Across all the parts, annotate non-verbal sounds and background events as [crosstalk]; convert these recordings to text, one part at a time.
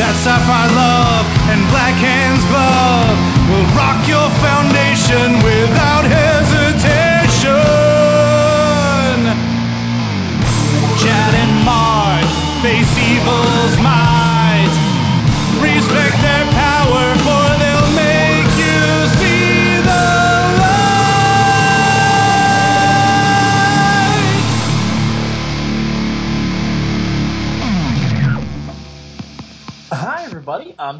That sapphire love and black hands glove will rock your foundation without hesitation. Chad and Mark face evil's might.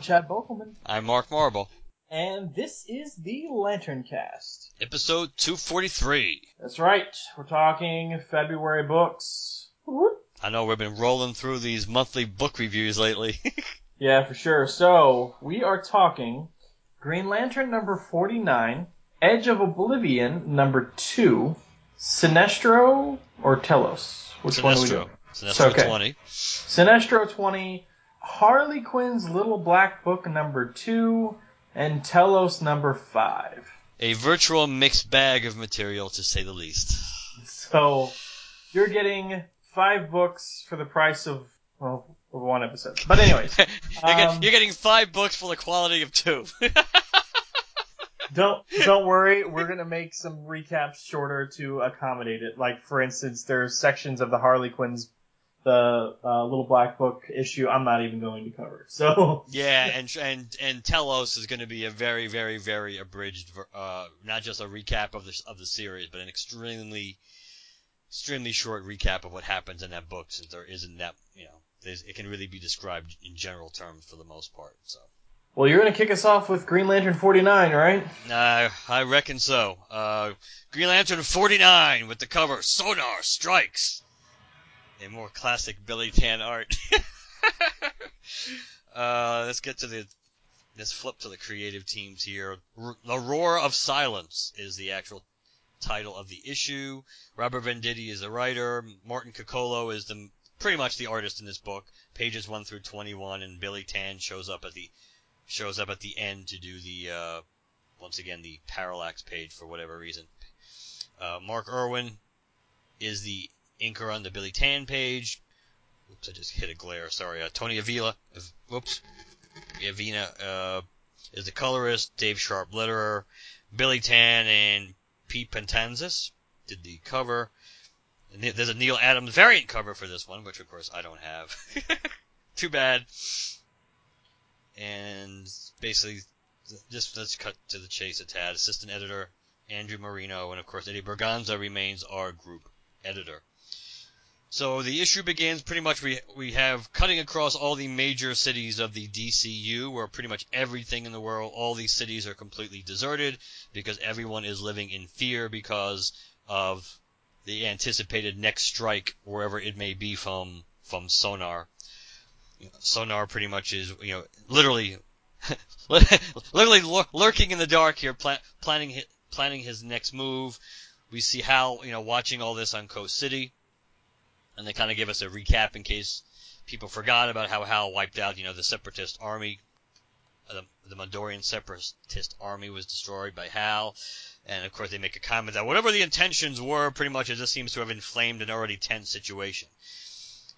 I'm Chad Bokelman, I'm Mark Marble. and this is the Lantern Cast. Episode 243. That's right. We're talking February books. I know we've been rolling through these monthly book reviews lately. [laughs] Yeah, for sure. So, we are talking Green Lantern number 49, Edge of Oblivion number 2, Sinestro or Telos? Which one do we Sinestro. do? Sinestro Okay. 20. Sinestro 20, Harley Quinn's Little Black Book number 2, and Telos number 5. A virtual mixed bag of material, to say the least. So you're getting five books for the price of well one episode. But anyways, [laughs] you're, get- Um, you're getting five books for the quality of two. don't [laughs] don't worry, we're gonna make some recaps shorter to accommodate it. Like for instance, there's sections of the Harley Quinn's the uh, little black book issue I'm not even going to cover. So [laughs] yeah, and and and Telos is going to be a very, very, very abridged, uh, not just a recap of the of the series, but an extremely, extremely short recap of what happens in that book, since there isn't that, you know, it can really be described in general terms for the most part. So. well, you're gonna kick us off with Green Lantern 49, right? Uh, I reckon so. Uh, Green Lantern 49 with the cover Sonar Strikes. A more classic Billy Tan art. [laughs] uh, let's get to the. Let's flip to the creative teams here. R- the Roar of Silence is the actual title of the issue. Robert Venditti is the writer. Martin Coccolo is the pretty much the artist in this book. Pages one through 21, and Billy Tan shows up at the shows up at the end to do the uh, once again the parallax page for whatever reason. Uh, Mark Irwin is the inker on the Billy Tan page. Oops, I just hit a glare. Sorry. Uh, Tony Avila, whoops, Avina uh, is the colorist. Dave Sharp letterer. Billy Tan and Pete Pantazis did the cover. And there's a Neal Adams variant cover for this one, which of course I don't have. [laughs] Too bad. And basically, just let's cut to the chase a tad. Assistant editor Andrew Marino, and of course Eddie Berganza remains our group editor. So the issue begins pretty much we we have cutting across all the major cities of the DCU where pretty much everything in the world all these cities are completely deserted because everyone is living in fear because of the anticipated next strike wherever it may be from from Sonar. Sonar pretty much is you know literally [laughs] literally lur- lurking in the dark here pla- planning his, planning his next move. We see Hal, you know, watching all this on Coast City and they kind of give us a recap in case people forgot about how Hal wiped out, you know, the Separatist army. Uh, the, the Separatist army was destroyed by Hal, and of course they make a comment that whatever the intentions were, pretty much it just seems to have inflamed an already tense situation.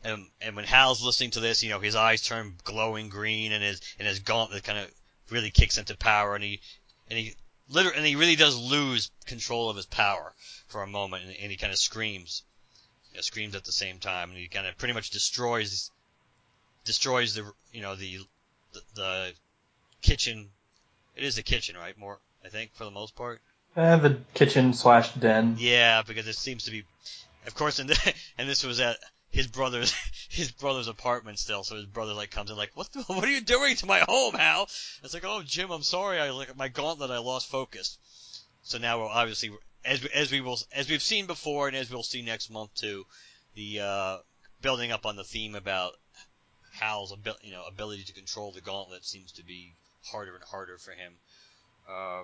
And, and when Hal's listening to this, you know, his eyes turn glowing green, and his and his gauntlet kind of really kicks into power, and he and he literally and he really does lose control of his power for a moment, and, and he kind of screams you know, screams at the same time, and he kind of pretty much destroys destroys the you know the, the the kitchen. It is a kitchen, right? More, I think, for the most part. Uh, the kitchen slash den. Yeah, because it seems to be, of course, and [laughs] and this was at his brother's [laughs] his brother's apartment still. So his brother like comes in like, what the, [laughs] what are you doing to my home, Hal? It's like, oh Jim, I'm sorry, I like my gauntlet, I lost focus. So now we're obviously as as we will as we've seen before, and as we'll see next month too, the uh, building up on the theme about Hal's abil- you know ability to control the gauntlet seems to be harder and harder for him. Uh,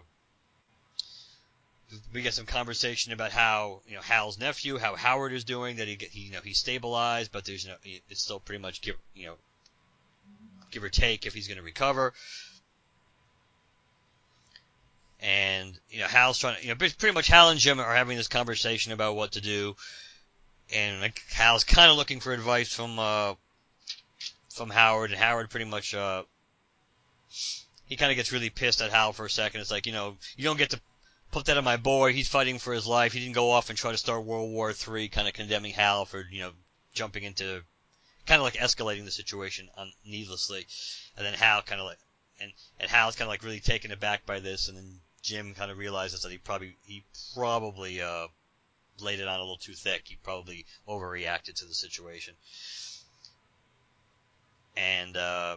we get some conversation about how you know Hal's nephew, how Howard is doing. That he, he you know he's stabilized, but there's no it's still pretty much give you know give or take if he's going to recover. And you know Hal's trying to you know pretty much Hal and Jim are having this conversation about what to do, and like, Hal's kind of looking for advice from uh, from Howard, and Howard pretty much uh, he kind of gets really pissed at Hal for a second. It's like you know you don't get to put that on my boy. He's fighting for his life. He didn't go off and try to start World War Three, kind of condemning Hal for you know jumping into kind of like escalating the situation un- needlessly. And then Hal kind of like and and Hal's kind of like really taken aback by this, and then Jim kind of realizes that he probably he probably uh, laid it on a little too thick. He probably overreacted to the situation. And uh,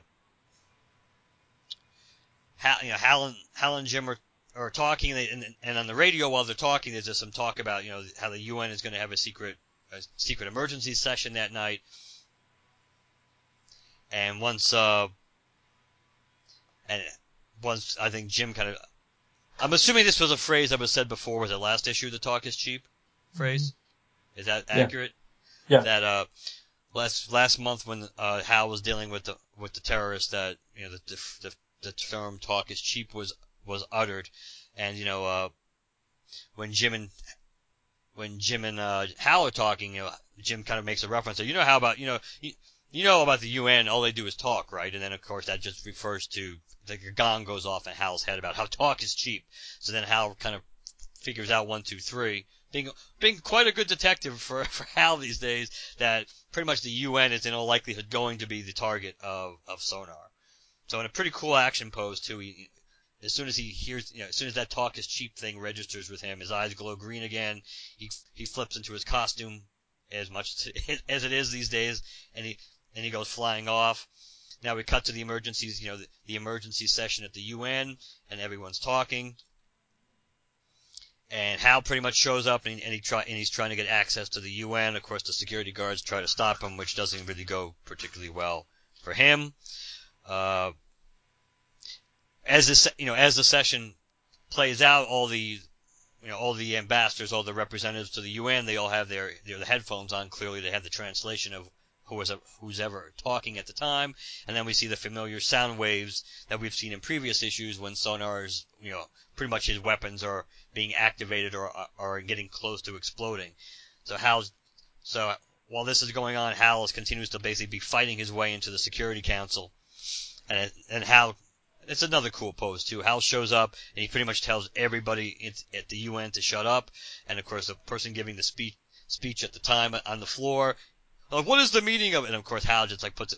Hal, you know, Hal and, Hal and Jim are are talking, and, and on the radio while they're talking, there's just some talk about you know how the UN is going to have a secret a secret emergency session that night. And once, uh, and once I think Jim kind of, I'm assuming this was a phrase that was said before. Was it last issue? The talk is cheap phrase. Mm-hmm. Is that accurate? Yeah. yeah. That uh, last last month when uh, Hal was dealing with the with the terrorists, that you know the the, the term "talk is cheap" was was uttered, and you know, uh, when Jim and when Jim and uh, Hal are talking, you know, Jim kind of makes a reference. So you know how about you know you, know about the UN, all they do is talk, right? And then of course that just refers to the gong goes off in Hal's head about how [laughs] talk is cheap. So then Hal kind of figures out one, two, three. Being being quite a good detective for, [laughs] for Hal these days, that pretty much the UN is in all likelihood going to be the target of, of sonar. So in a pretty cool action pose too, he, as soon as he hears, you know, as soon as that talk is cheap thing registers with him, his eyes glow green again. He he flips into his costume as much as [laughs] it is these days, and he and he goes flying off. Now we cut to the emergencies, you know, the, the emergency session at the UN, and everyone's talking. And Hal pretty much shows up, and, and he try and he's trying to get access to the UN. Of course, the security guards try to stop him, which doesn't really go particularly well for him. Uh, as this, you know, as the session plays out, all the, you know, all the ambassadors, all the representatives to the UN, they all have their their headphones on. Clearly, they have the translation of who was who's ever talking at the time, and then we see the familiar sound waves that we've seen in previous issues when Sonar's, you know, pretty much his weapons are being activated or are getting close to exploding. So Hal's, so while this is going on, Hal continues to basically be fighting his way into the Security Council, and and Hal it's another cool pose too. Hal shows up and he pretty much tells everybody at the UN to shut up, and of course the person giving the speech speech at the time on the floor, like what is the meaning of it? And of course Hal just like puts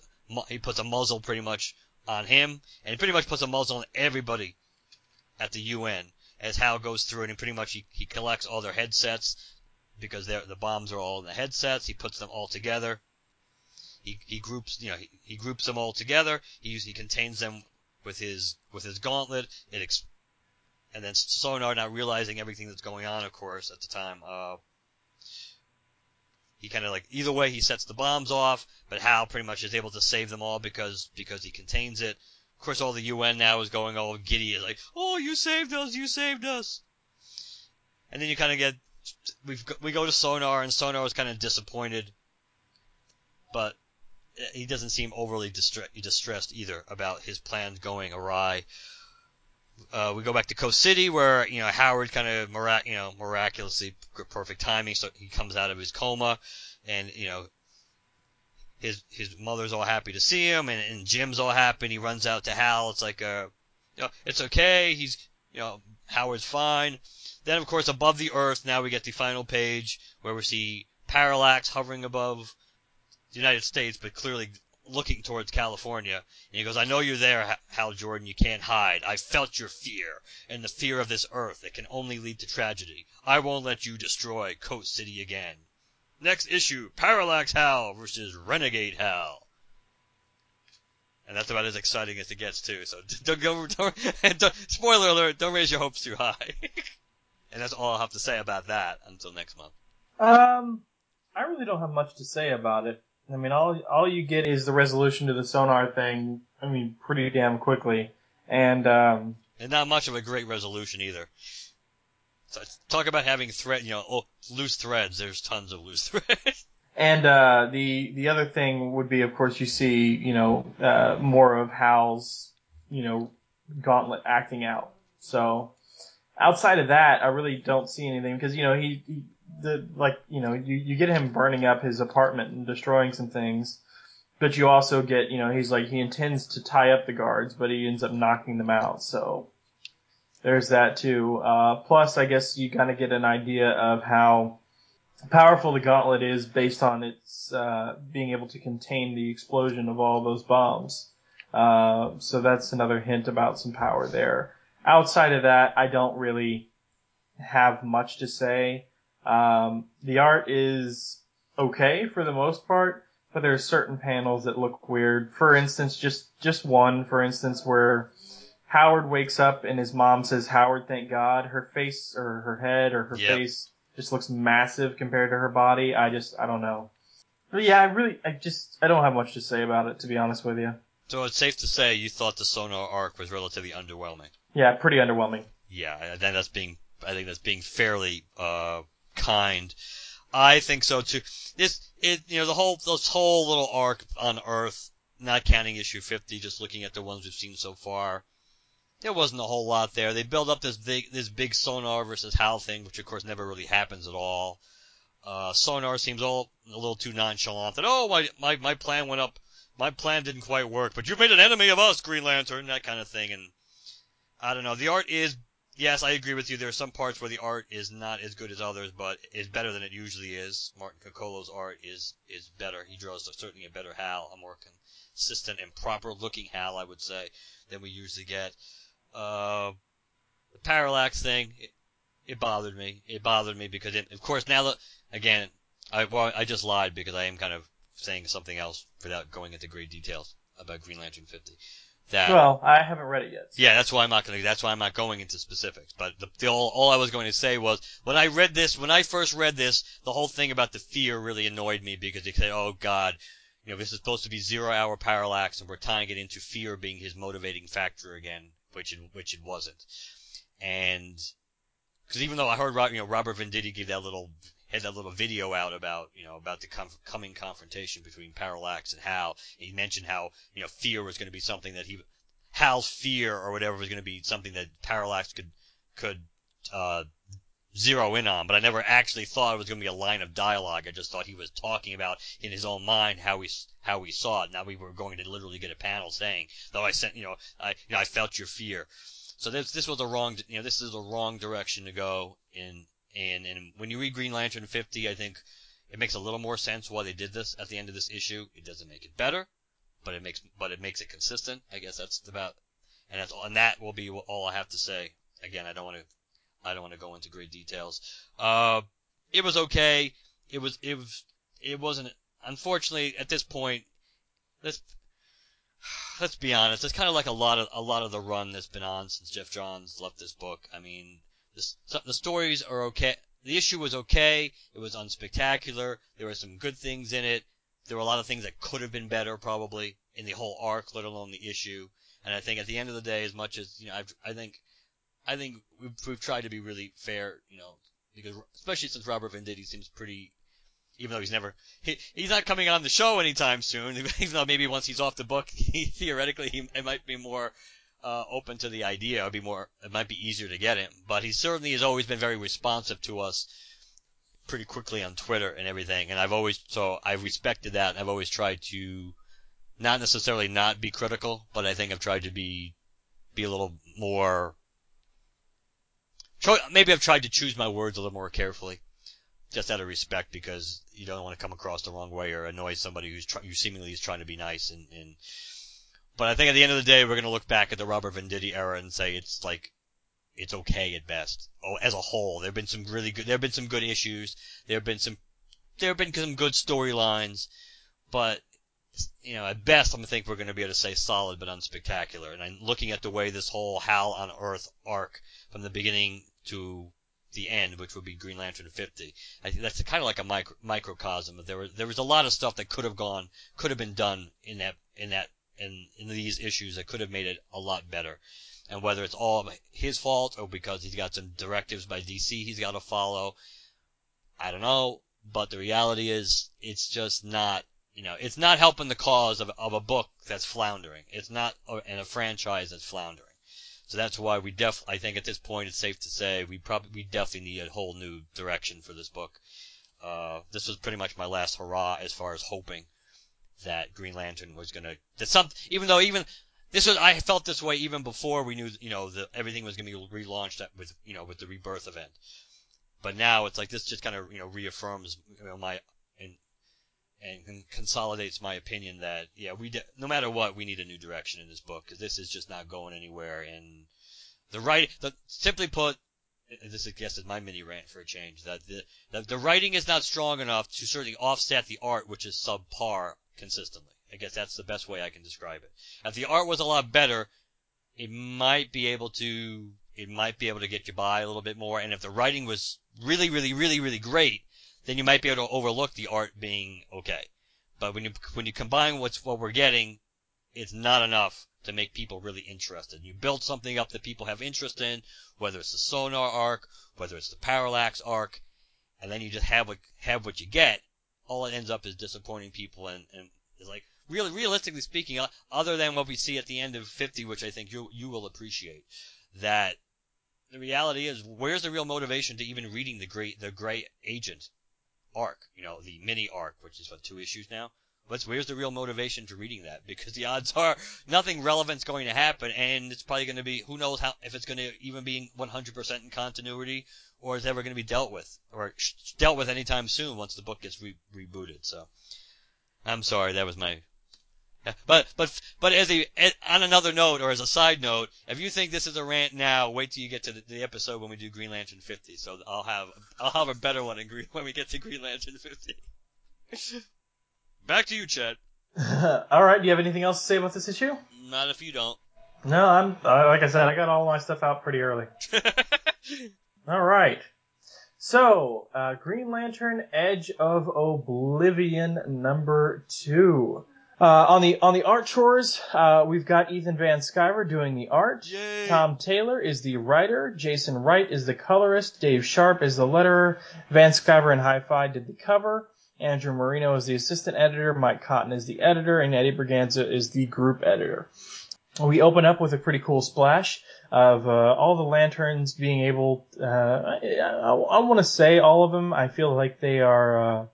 he puts a muzzle pretty much on him, and he pretty much puts a muzzle on everybody at the UN as Hal goes through it, and pretty much he, he collects all their headsets because the bombs are all in the headsets. He puts them all together. He, he groups you know he, he groups them all together. He he contains them with his with his gauntlet. It ex- and then Sonar not realizing everything that's going on, of course, at the time. Uh, he kind of like either way he sets the bombs off, but Hal pretty much is able to save them all because because he contains it. Of course, all the UN now is going all giddy, like, "Oh, you saved us! You saved us!" And then you kind of get we've we go to Sonar, and Sonar is kind of disappointed, but eh, he doesn't seem overly distre- distressed either about his plans going awry. Uh, we go back to Coast City where you know Howard kind of mirac- you know miraculously perfect timing, so he comes out of his coma, and you know his his mother's all happy to see him, and, and Jim's all happy, and he runs out to Hal. It's like uh, you know, it's okay. He's you know Howard's fine. Then of course above the earth, now we get the final page where we see Parallax hovering above the United States, but clearly looking towards California. And he goes, I know you're there, Hal Jordan. You can't hide. I felt your fear and the fear of this earth that can only lead to tragedy. I won't let you destroy Coast City again. Next issue, Parallax Hal versus Renegade Hal. And that's about as exciting as it gets too. So [laughs] don't go, don't, [laughs] don't spoiler alert, don't raise your hopes too high. [laughs] and that's all I'll have to say about that until next month. Um, I really don't have much to say about it. I mean, all all you get is the resolution to the sonar thing. I mean, pretty damn quickly, and um, and not much of a great resolution either. Talk about having thread, you know, oh, loose threads. There's tons of loose [laughs] threads. And uh, the the other thing would be, of course, you see, you know, uh, more of Hal's, you know, gauntlet acting out. So outside of that, I really don't see anything because you know he, he the like you know you you get him burning up his apartment and destroying some things, but you also get you know he's like he intends to tie up the guards, but he ends up knocking them out. So there's that too. Uh, plus, I guess you kind of get an idea of how powerful the gauntlet is based on its uh, being able to contain the explosion of all those bombs. Uh, so that's another hint about some power there. Outside of that, I don't really have much to say. Um, the art is okay for the most part, but there are certain panels that look weird. For instance, just just one, for instance, where Howard wakes up and his mom says, "Howard, thank God." Her face or her head or her Yep. face just looks massive compared to her body. I just I don't know. But yeah, I really I just I don't have much to say about it to be honest with you. So it's safe to say you thought the sonar arc was relatively underwhelming. Yeah, pretty underwhelming. Yeah, I think that's being I think that's being fairly uh, kind. I think so too. This it you know the whole this whole little arc on Earth, not counting issue 50, just looking at the ones we've seen so far. There wasn't a whole lot there. They build up this big this big sonar versus Hal thing, which of course never really happens at all. Uh, sonar seems all a little too nonchalant. That oh my my my plan went up, my plan didn't quite work, but you've made an enemy of us, Green Lantern, that kind of thing. And I don't know. The art is yes, I agree with you. There are some parts where the art is not as good as others, but is better than it usually is. Martin Coccolo's art is is better. He draws certainly a better Hal, a more consistent and proper looking Hal, I would say, than we usually get. Uh, the parallax thing, it, it bothered me. It bothered me because, it, of course, now that again, I well, I just lied because I am kind of saying something else without going into great details about Green Lantern 50. That Well, I haven't read it yet. yeah, that's why I'm not going. That's why I'm not going into specifics. But the, the all, all I was going to say was when I read this, when I first read this, the whole thing about the fear really annoyed me because they said, "Oh God, you know, this is supposed to be zero hour parallax, and we're tying it into fear being his motivating factor again, which it, which it wasn't." And because even though I heard you know Robert Venditti give that little had that little video out about you know about the conf- coming confrontation between Parallax and Hal. He mentioned how you know fear was going to be something that he Hal's fear or whatever was going to be something that Parallax could could uh, zero in on. But I never actually thought it was going to be a line of dialogue. I just thought he was talking about in his own mind how he how he saw it. Now we were going to literally get a panel saying, though I sent you know I you know I felt your fear. So this this was a wrong you know this is a wrong direction to go in and and when you read Green Lantern 50, I think it makes a little more sense why they did this at the end of this issue. It doesn't make it better, but it makes but it makes it consistent. I guess that's about and that's and that will be all I have to say. Again, I don't want to I don't want to go into great details. Uh, it was okay. It was it was it wasn't. Unfortunately, at this point, let's let's be honest. It's kind of like a lot of a lot of the run that's been on since Geoff Johns left this book. I mean, the, the stories are okay. The issue was okay. It was unspectacular. There were some good things in it. There were a lot of things that could have been better, probably, in the whole arc, let alone the issue. And I think at the end of the day, as much as you know, I've, I think, I think we've, we've tried to be really fair, you know, because especially since Robert Venditti seems pretty, even though he's never, he, he's not coming on the show anytime soon. [laughs] Even though maybe once he's off the book, [laughs] he, theoretically he it might be more uh, open to the idea. It'd be more, it might be easier to get him. But he certainly has always been very responsive to us pretty quickly on Twitter and everything. And I've always, so I've respected that. I've always tried to not necessarily not be critical, but I think I've tried to be, be a little more, maybe I've tried to choose my words a little more carefully. Just out of respect, because you don't want to come across the wrong way or annoy somebody who's try- who seemingly is trying to be nice and, and but I think at the end of the day, we're going to look back at the Robert Venditti era and say it's like, it's okay at best. Oh, as a whole, there have been some really good, there have been some good issues. There have been some, there have been some good storylines, but, you know, at best, I'm think we're going to be able to say solid but unspectacular. And I'm looking at the way this whole Hal on Earth arc from the beginning to the end, which would be Green Lantern 50. I think that's kind of like a micro, microcosm. There was there was a lot of stuff that could have gone, could have been done in that in that in in these issues that could have made it a lot better. And whether it's all his fault or because he's got some directives by DC he's got to follow, I don't know. But the reality is, it's just not you know, it's not helping the cause of, of a book that's floundering. It's not a, and a franchise that's floundering. So that's why we def I think at this point it's safe to say we probably we definitely need a whole new direction for this book. Uh, this was pretty much my last hurrah as far as hoping that Green Lantern was gonna that some even though even this was I felt this way even before we knew you know that everything was gonna be relaunched with you know with the rebirth event. But now it's like this just kind of you know reaffirms you know, my and and consolidates my opinion that yeah we de- no matter what we need a new direction in this book because this is just not going anywhere and the right the simply put this I guess is my mini rant for a change that the, the the writing is not strong enough to certainly offset the art which is subpar consistently I guess that's the best way I can describe it if the art was a lot better it might be able to it might be able to get you by a little bit more and if the writing was really really really really great then you might be able to overlook the art being okay. But when you when you combine what's what we're getting, it's not enough to make people really interested. You build something up that people have interest in, whether it's the Sonar arc, whether it's the Parallax arc, and then you just have what have what you get. All it ends up is disappointing people, and and it's like really realistically speaking, other than what we see at the end of 50, which I think you you will appreciate, that the reality is where's the real motivation to even reading the great the Gray Agent arc, you know, the mini arc, which is what two issues now. What's where's the real motivation to reading that? Because the odds are nothing relevant's going to happen, and it's probably going to be who knows how if it's going to even be 100% in continuity or is ever going to be dealt with or dealt with anytime soon once the book gets re- rebooted. So I'm sorry, that was my but but but as a on another note or as a side note, if you think this is a rant now, wait till you get to the, the episode when we do Green Lantern 50. So I'll have I'll have a better one in Green, when we get to Green Lantern 50. Back to you, Chet. [laughs] all right. Do you have anything else to say about this issue? Not if you don't. No, I'm uh, like I said, I got all my stuff out pretty early. [laughs] all right. So, uh, Green Lantern: Edge of Oblivion number two. Uh, on the on the art chores, uh, we've got Ethan Van Sciver doing the art. Yay. Tom Taylor is the writer. Jason Wright is the colorist. Dave Sharp is the letterer. Van Sciver and Hi-Fi did the cover. Andrew Marino is the assistant editor. Mike Cotton is the editor, and Eddie Berganza is the group editor. We open up with a pretty cool splash of uh, all the lanterns being able. Uh, I, I, I want to say all of them. I feel like they are uh,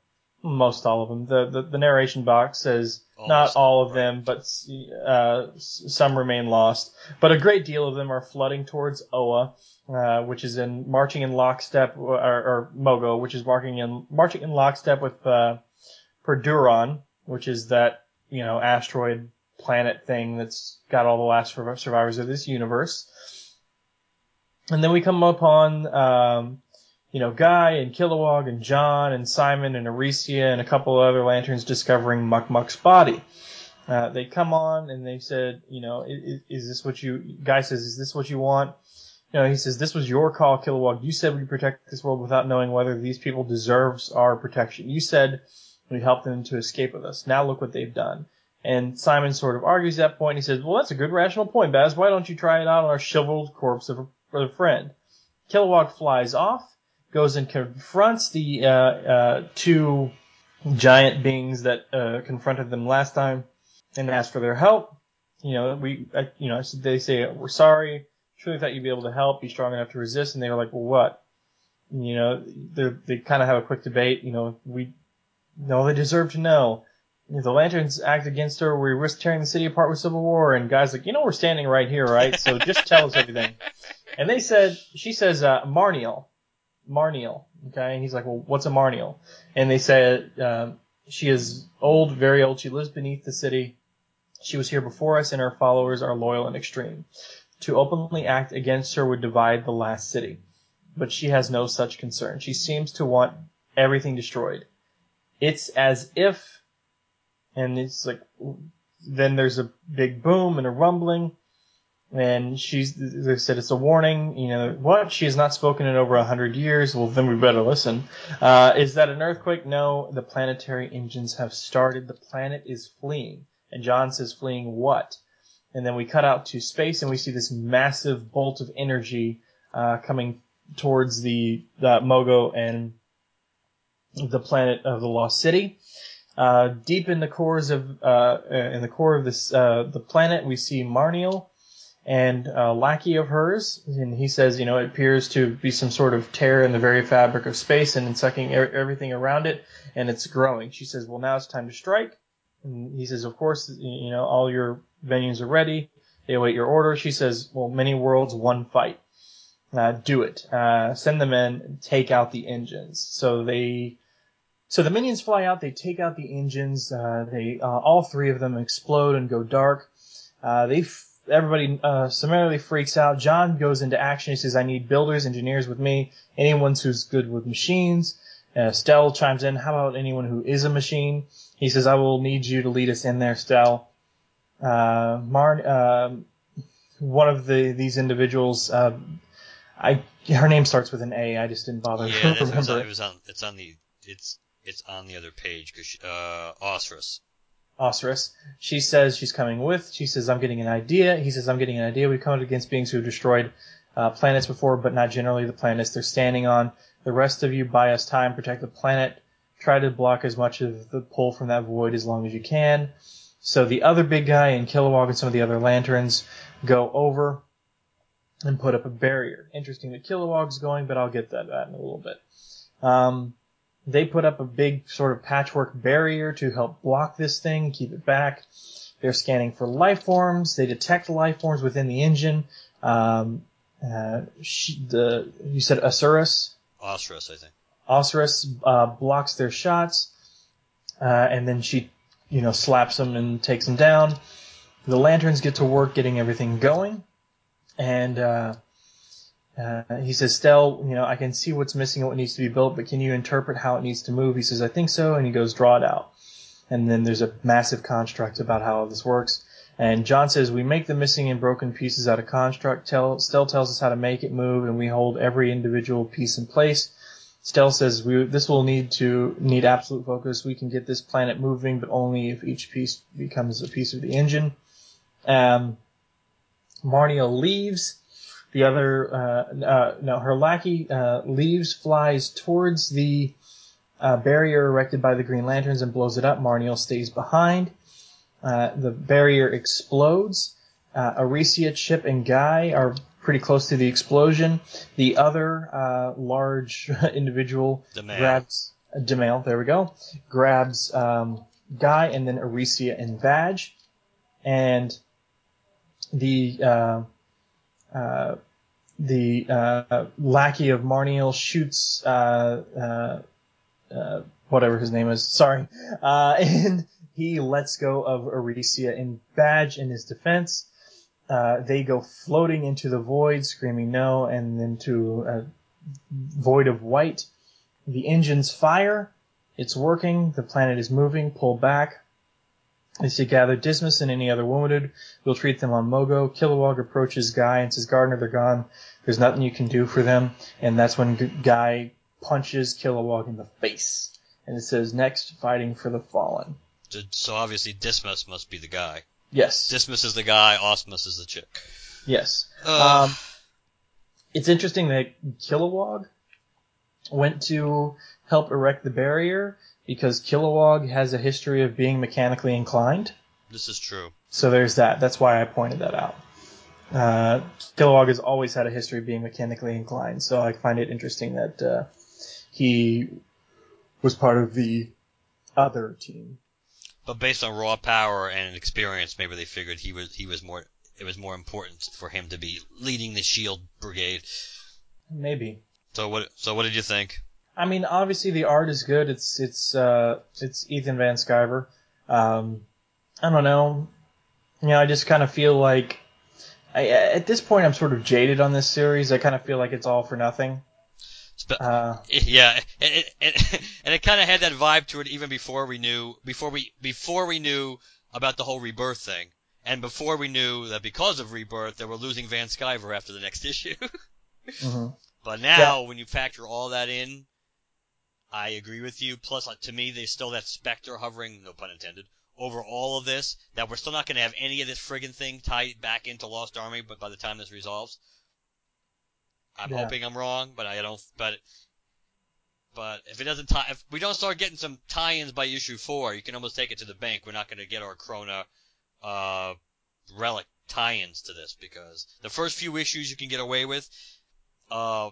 most all of them. The, the, the narration box says not all of them, but uh, some remain lost. But a great deal of them are flooding towards Oa, uh, which is in marching in lockstep, or, or Mogo, which is marching in marching in lockstep with uh, Perduron, which is that you know asteroid planet thing that's got all the last survivors of this universe. And then we come upon um, you know, Guy and Kilowog and John and Simon and Arisia and a couple of other lanterns discovering Muck Muck's body. Uh, they come on and they said, you know, is, is, this what you, Guy says, is this what you want? You know, he says, this was your call, Kilowog. You said we protect this world without knowing whether these people deserves our protection. You said we helped them to escape with us. Now look what they've done. And Simon sort of argues that point. He says, well, that's a good rational point, Baz. Why don't you try it out on our chivaled corpse of a, of a friend? Kilowog flies off goes and confronts the uh, uh, two giant beings that uh, confronted them last time and asks for their help. You know, we, you know, they say we're sorry. Truly thought you'd be able to help, be strong enough to resist, and they were like, well, what? You know, they kind of have a quick debate. You know, we, no, they deserve to know. The Lanterns act against her. We risk tearing the city apart with civil war. And guys like, you know, we're standing right here, right? So just tell us everything. [laughs] And they said, she says, uh, Marniel. Marniel. Okay, and he's like, well, what's a Marniel? And they said um, she is old, very old. She lives beneath the city. She was here before us, and her followers are loyal and extreme. To openly act against her would divide the last city, but she has no such concern. She seems to want everything destroyed. It's as if, and it's like, then there's a big boom and a rumbling, and she's they said it's a warning. You know what? She has not spoken in over a hundred years. Well, then we better listen. Uh, is that an earthquake? No. The planetary engines have started. The planet is fleeing. And John says, fleeing what? And then we cut out to space and we see this massive bolt of energy uh, coming towards the, the Mogo and the planet of the Lost City. Uh, deep in the cores of uh, uh, in the core of this uh, the planet, we see Marniel and a lackey of hers, and he says, you know, it appears to be some sort of tear in the very fabric of space and sucking er- everything around it, and it's growing. She says, well, now it's time to strike. And he says, of course, you know, all your venues are ready. They await your order. She says, well, many worlds, one fight. Uh, do it. Uh, send the men, take out the engines. So they so the minions fly out. They take out the engines. Uh, they uh, all three of them explode and go dark. Uh, they f- everybody uh, summarily freaks out. John goes into action. He says, "I need builders, engineers with me. Anyone who's good with machines." Uh, Stel chimes in. How about anyone who is a machine? He says, "I will need you to lead us in there, Stel." Uh, Mar- um, one of the these individuals. Uh, I her name starts with an A. I just didn't bother Yeah, to that's, it, was on, remember it it. was on. It's on the. It's it's on the other page because uh, Osirus. Osiris. She says she's coming with. She says, I'm getting an idea. He says, I'm getting an idea. We've come against beings who have destroyed uh, planets before, but not generally the planets they're standing on. The rest of you buy us time, protect the planet, try to block as much of the pull from that void as long as you can. So the other big guy and Kilowog and some of the other lanterns go over and put up a barrier. Interesting that Kilowog's going, but I'll get that, that in a little bit. Um, they put up a big sort of patchwork barrier to help block this thing, keep it back. They're scanning for life forms. They detect life forms within the engine. Um, uh, she, the you said Osiris. Osiris, I think. Osiris uh, blocks their shots, uh, and then she, you know, slaps them and takes them down. The lanterns get to work getting everything going, and uh, he says, "Stel, you know, I can see what's missing and what needs to be built, but can you interpret how it needs to move?" He says, "I think so," and he goes, "Draw it out." And then there's a massive construct about how this works. And John says, "We make the missing and broken pieces out of construct. Tell, Stel tells us how to make it move, and we hold every individual piece in place." Stel says, we, "This will need to need absolute focus. We can get this planet moving, but only if each piece becomes a piece of the engine." Um, Marniel leaves. The other, uh, uh, no, her lackey uh, leaves, flies towards the uh, barrier erected by the Green Lanterns and blows it up. Marniel stays behind. Uh, the barrier explodes. Uh, Arisia, Chip, and Guy are pretty close to the explosion. The other uh, large [laughs] individual male. grabs uh, Jamail, there we go, grabs um, Guy and then Arisia and Badge, and the uh, the uh, lackey of Marniel shoots uh, uh, whatever his name is. Sorry, uh, [laughs] and he lets go of Arisia and Badge in his defense. Uh, they go floating into the void, screaming no, and then to a void of white. The engines fire. It's working. The planet is moving. Pull back. They say gather Dismas and any other wounded. We'll treat them on Mogo. Kilowog approaches Guy and says, Gardner, they're gone. There's nothing you can do for them. And that's when Guy punches Kilowog in the face. And it says, next, fighting for the fallen. So- So obviously Dismas must be the guy. Yes. Dismas is the guy. Osmus is the chick. Yes. Uh, Um, it's interesting that Kilowog went to help erect the barrier because Kilowog has a history of being mechanically inclined. this is true. So there's that. That's why I pointed that out. Uh, Kilowog has always had a history of being mechanically inclined, so I find it interesting that uh, he was part of the other team. But based on raw power and experience, maybe they figured he was he was more. It was more important for him to be leading the Shield Brigade. Maybe. So what? So what did you think? I mean, obviously the art is good. It's it's uh, it's Ethan Van Sciver. Um, I don't know. You know, I just kind of feel like I, at this point I'm sort of jaded on this series. I kind of feel like it's all for nothing. Uh, [laughs] Yeah, and it, [laughs] and, it kind of had that vibe to it even before we knew before we before we knew about the whole rebirth thing, and before we knew that because of rebirth they were losing Van Sciver after the next [laughs] issue. mhm. but now when you factor all that in, I agree with you. Plus, like, to me, there's still that specter hovering, no pun intended, over all of this that we're still not going to have any of this friggin' thing tied back into Lost Army, but by the time this resolves. I'm Yeah. hoping I'm wrong, but I don't. But but if it doesn't tie, if we don't start getting some tie-ins by issue four, you can almost take it to the bank. We're not going to get our Krona uh, relic tie-ins to this because the first few issues you can get away with, uh,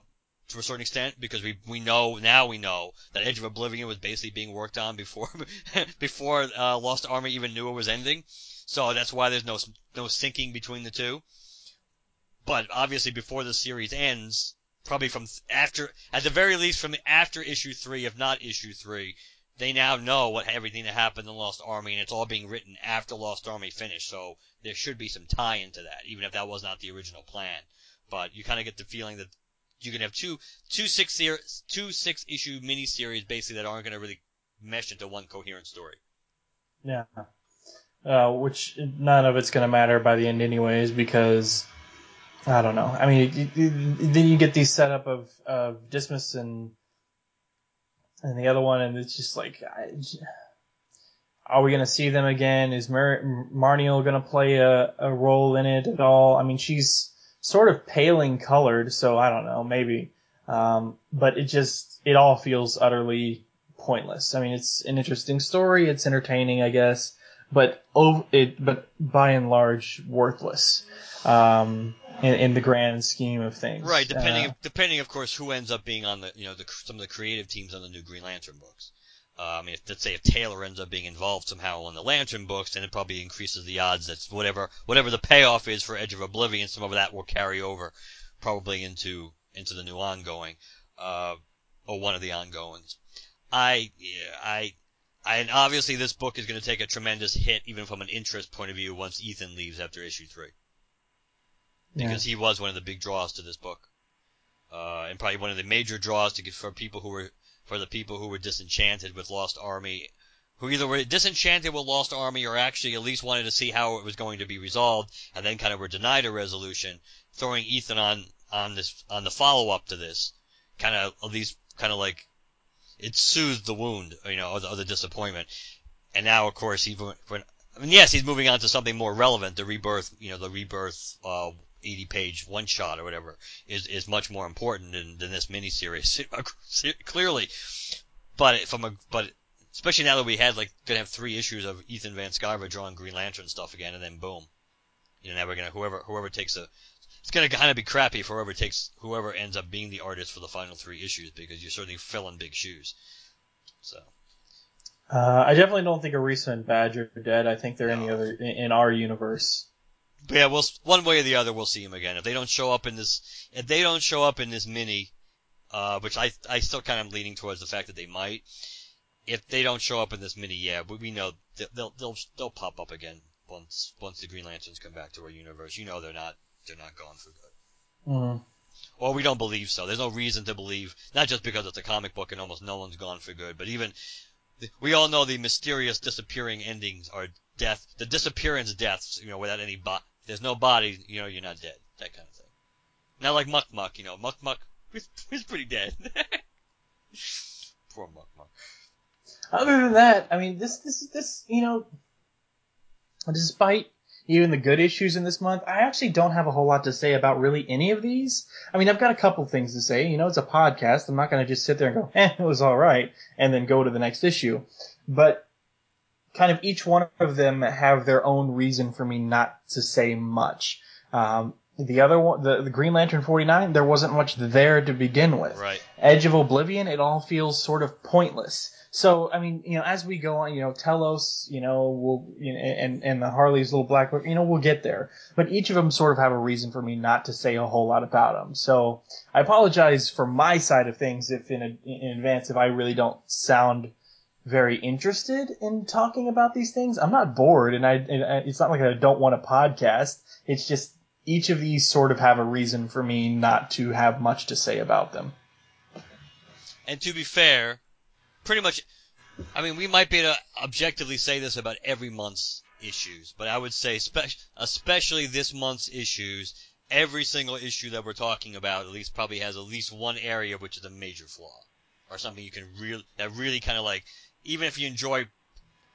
to a certain extent, because we we know now we know that Edge of Oblivion was basically being worked on before [laughs] before uh, Lost Army even knew it was ending. So that's why there's no no syncing between the two. But obviously, before the series ends, probably from after, at the very least, from after issue three, if not issue three, they now know what everything that happened in Lost Army, and it's all being written after Lost Army finished. So there should be some tie into that, even if that was not the original plan. But you kind of get the feeling that you can have two two six ser- two six issue miniseries basically that aren't going to really mesh into one coherent story. Yeah. Uh, which none of it's going to matter by the end, anyways, because I don't know. I mean, then you get these setup of of Dismas and and the other one, and it's just like, I, are we going to see them again? Is Mar- Marniel going to play a, a role in it at all? I mean, she's sort of paling colored, so I don't know, maybe. Um, but it just it all feels utterly pointless. I mean, it's an interesting story, it's entertaining, I guess, but ov- it but by and large worthless um, in, in the grand scheme of things. Right, depending Uh, depending of course who ends up being on the you know the some of the creative teams on the new Green Lantern books. Uh, I mean, if, let's say if Taylor ends up being involved somehow on the Lantern books, then it probably increases the odds that whatever whatever the payoff is for Edge of Oblivion, some of that will carry over probably into into the new ongoing, uh, or one of the ongoings. I yeah I. I, and obviously, this book is going to take a tremendous hit, even from an interest point of view, once Ethan leaves after issue three yeah. because he was one of the big draws to this book, uh, and probably one of the major draws to get for people who were for the people who were disenchanted with Lost Army, who either were disenchanted with Lost Army or actually at least wanted to see how it was going to be resolved, and then kind of were denied a resolution. Throwing Ethan on on this on the follow up to this, kind of at least kind of like it soothed the wound, you know, of the, the disappointment. And now, of course, he went- I mean, yes, he's moving on to something more relevant. The rebirth, you know, the rebirth, uh, 80 page one shot or whatever is, is much more important than, than this miniseries. [laughs] Clearly. But from a, but especially now that we had like, gonna have three issues of Ethan Van Sciver drawing Green Lantern stuff again and then boom. You know, now we're gonna, whoever, whoever takes a, it's gonna kind of be crappy for whoever takes, whoever ends up being the artist for the final three issues because you're certainly filling big shoes. So. Uh, I definitely don't think Arisa and Badger are dead. I think they're in the other in our universe. Yeah, we'll one way or the other, we'll see him again. If they don't show up in this, if they don't show up in this mini, uh, which I I still kind of leaning towards the fact that they might. If they don't show up in this mini, yeah, but we know they'll they'll they'll, they'll pop up again once once the Green Lanterns come back to our universe. You know they're not they're not gone for good. Mm. Or we don't believe so. There's no reason to believe, not just because it's a comic book and almost no one's gone for good, but even we all know the mysterious disappearing endings are death, the disappearance deaths, you know, without any bo- there's no body, you know, you're not dead, that kind of thing. Not like Muck Muck, you know, Muck Muck, he's pretty dead. [laughs] Poor Muck Muck. Other than that, I mean, this this this you know, despite even the good issues in this month, I actually don't have a whole lot to say about really any of these. I mean, I've got a couple things to say. You know, it's a podcast. I'm not going to just sit there and go, [laughs] "Eh, it was all right," and then go to the next issue. But kind of each one of them have their own reason for me not to say much. Um, the other one, the, the Green Lantern 49, there wasn't much there to begin with. Right. Edge of Oblivion, it all feels sort of pointless. So, I mean, you know, as we go on, you know, Telos, you know, we'll, you know, and, and the Harley's little black you know, we'll get there. But each of them sort of have a reason for me not to say a whole lot about them. So, I apologize for my side of things if in, a, in advance if I really don't sound very interested in talking about these things. I'm not bored, and I, and I it's not like I don't want a podcast. It's just each of these sort of have a reason for me not to have much to say about them. And to be fair, pretty much, I mean, we might be able to objectively say this about every month's issues, but I would say, spe- especially this month's issues, every single issue that we're talking about at least probably has at least one area which is a major flaw, or something you can really that really kind of like, even if you enjoy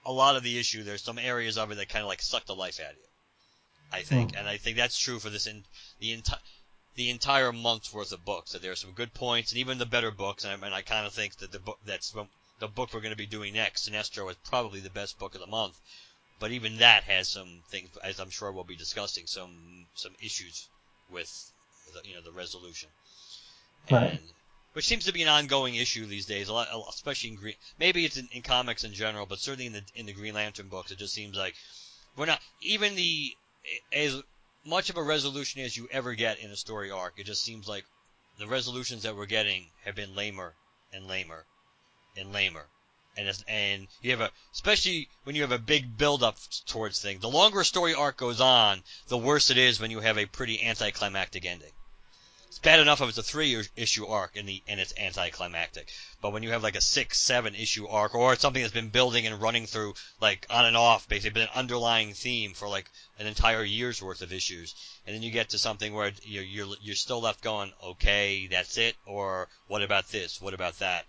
a lot of the issue, there's some areas of it that kind of like suck the life out of you. I think, hmm. and I think that's true for this in the entire the entire month's worth of books. That there are some good points, and even the better books. And I, and I kind of think that the book that's the book we're going to be doing next, Sinestro, is probably the best book of the month. But even that has some things, as I'm sure we'll be discussing, some some issues with, the, you know, the resolution. Right. And, which seems to be an ongoing issue these days, a lot, especially in green. Maybe it's in, in comics in general, but certainly in the in the Green Lantern books, it just seems like we're not even the as much of a resolution as you ever get in a story arc. It just seems like the resolutions that we're getting have been lamer and lamer and lamer. And and you have a especially when you have a big build up towards things. The longer a story arc goes on, the worse it is when you have a pretty anticlimactic ending. Bad enough if it's a three issue arc and the and it's anticlimactic. But when you have like a six, seven issue arc or something that's been building and running through like on and off, basically been an underlying theme for like an entire year's worth of issues, and then you get to something where you're you're, you're still left going, okay, that's it, or what about this? What about that?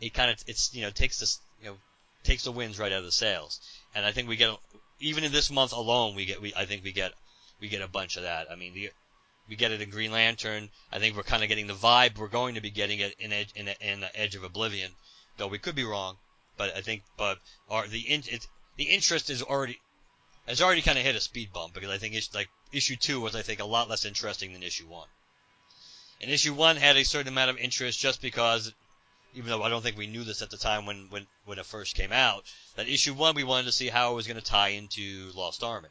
It kind of it's you know takes this you know takes the wins right out of the sails, and I think we get even in this month alone we get we I think we get we get a bunch of that. I mean the we get it in Green Lantern. I think we're kind of getting the vibe we're going to be getting it in Edge, in, in Edge of Oblivion, though we could be wrong. But I think, but our, the in, the interest is already has already kind of hit a speed bump because I think it's like issue two was I think a lot less interesting than issue one. And issue one had a certain amount of interest just because, even though I don't think we knew this at the time when when when it first came out, that issue one we wanted to see how it was going to tie into Lost Army.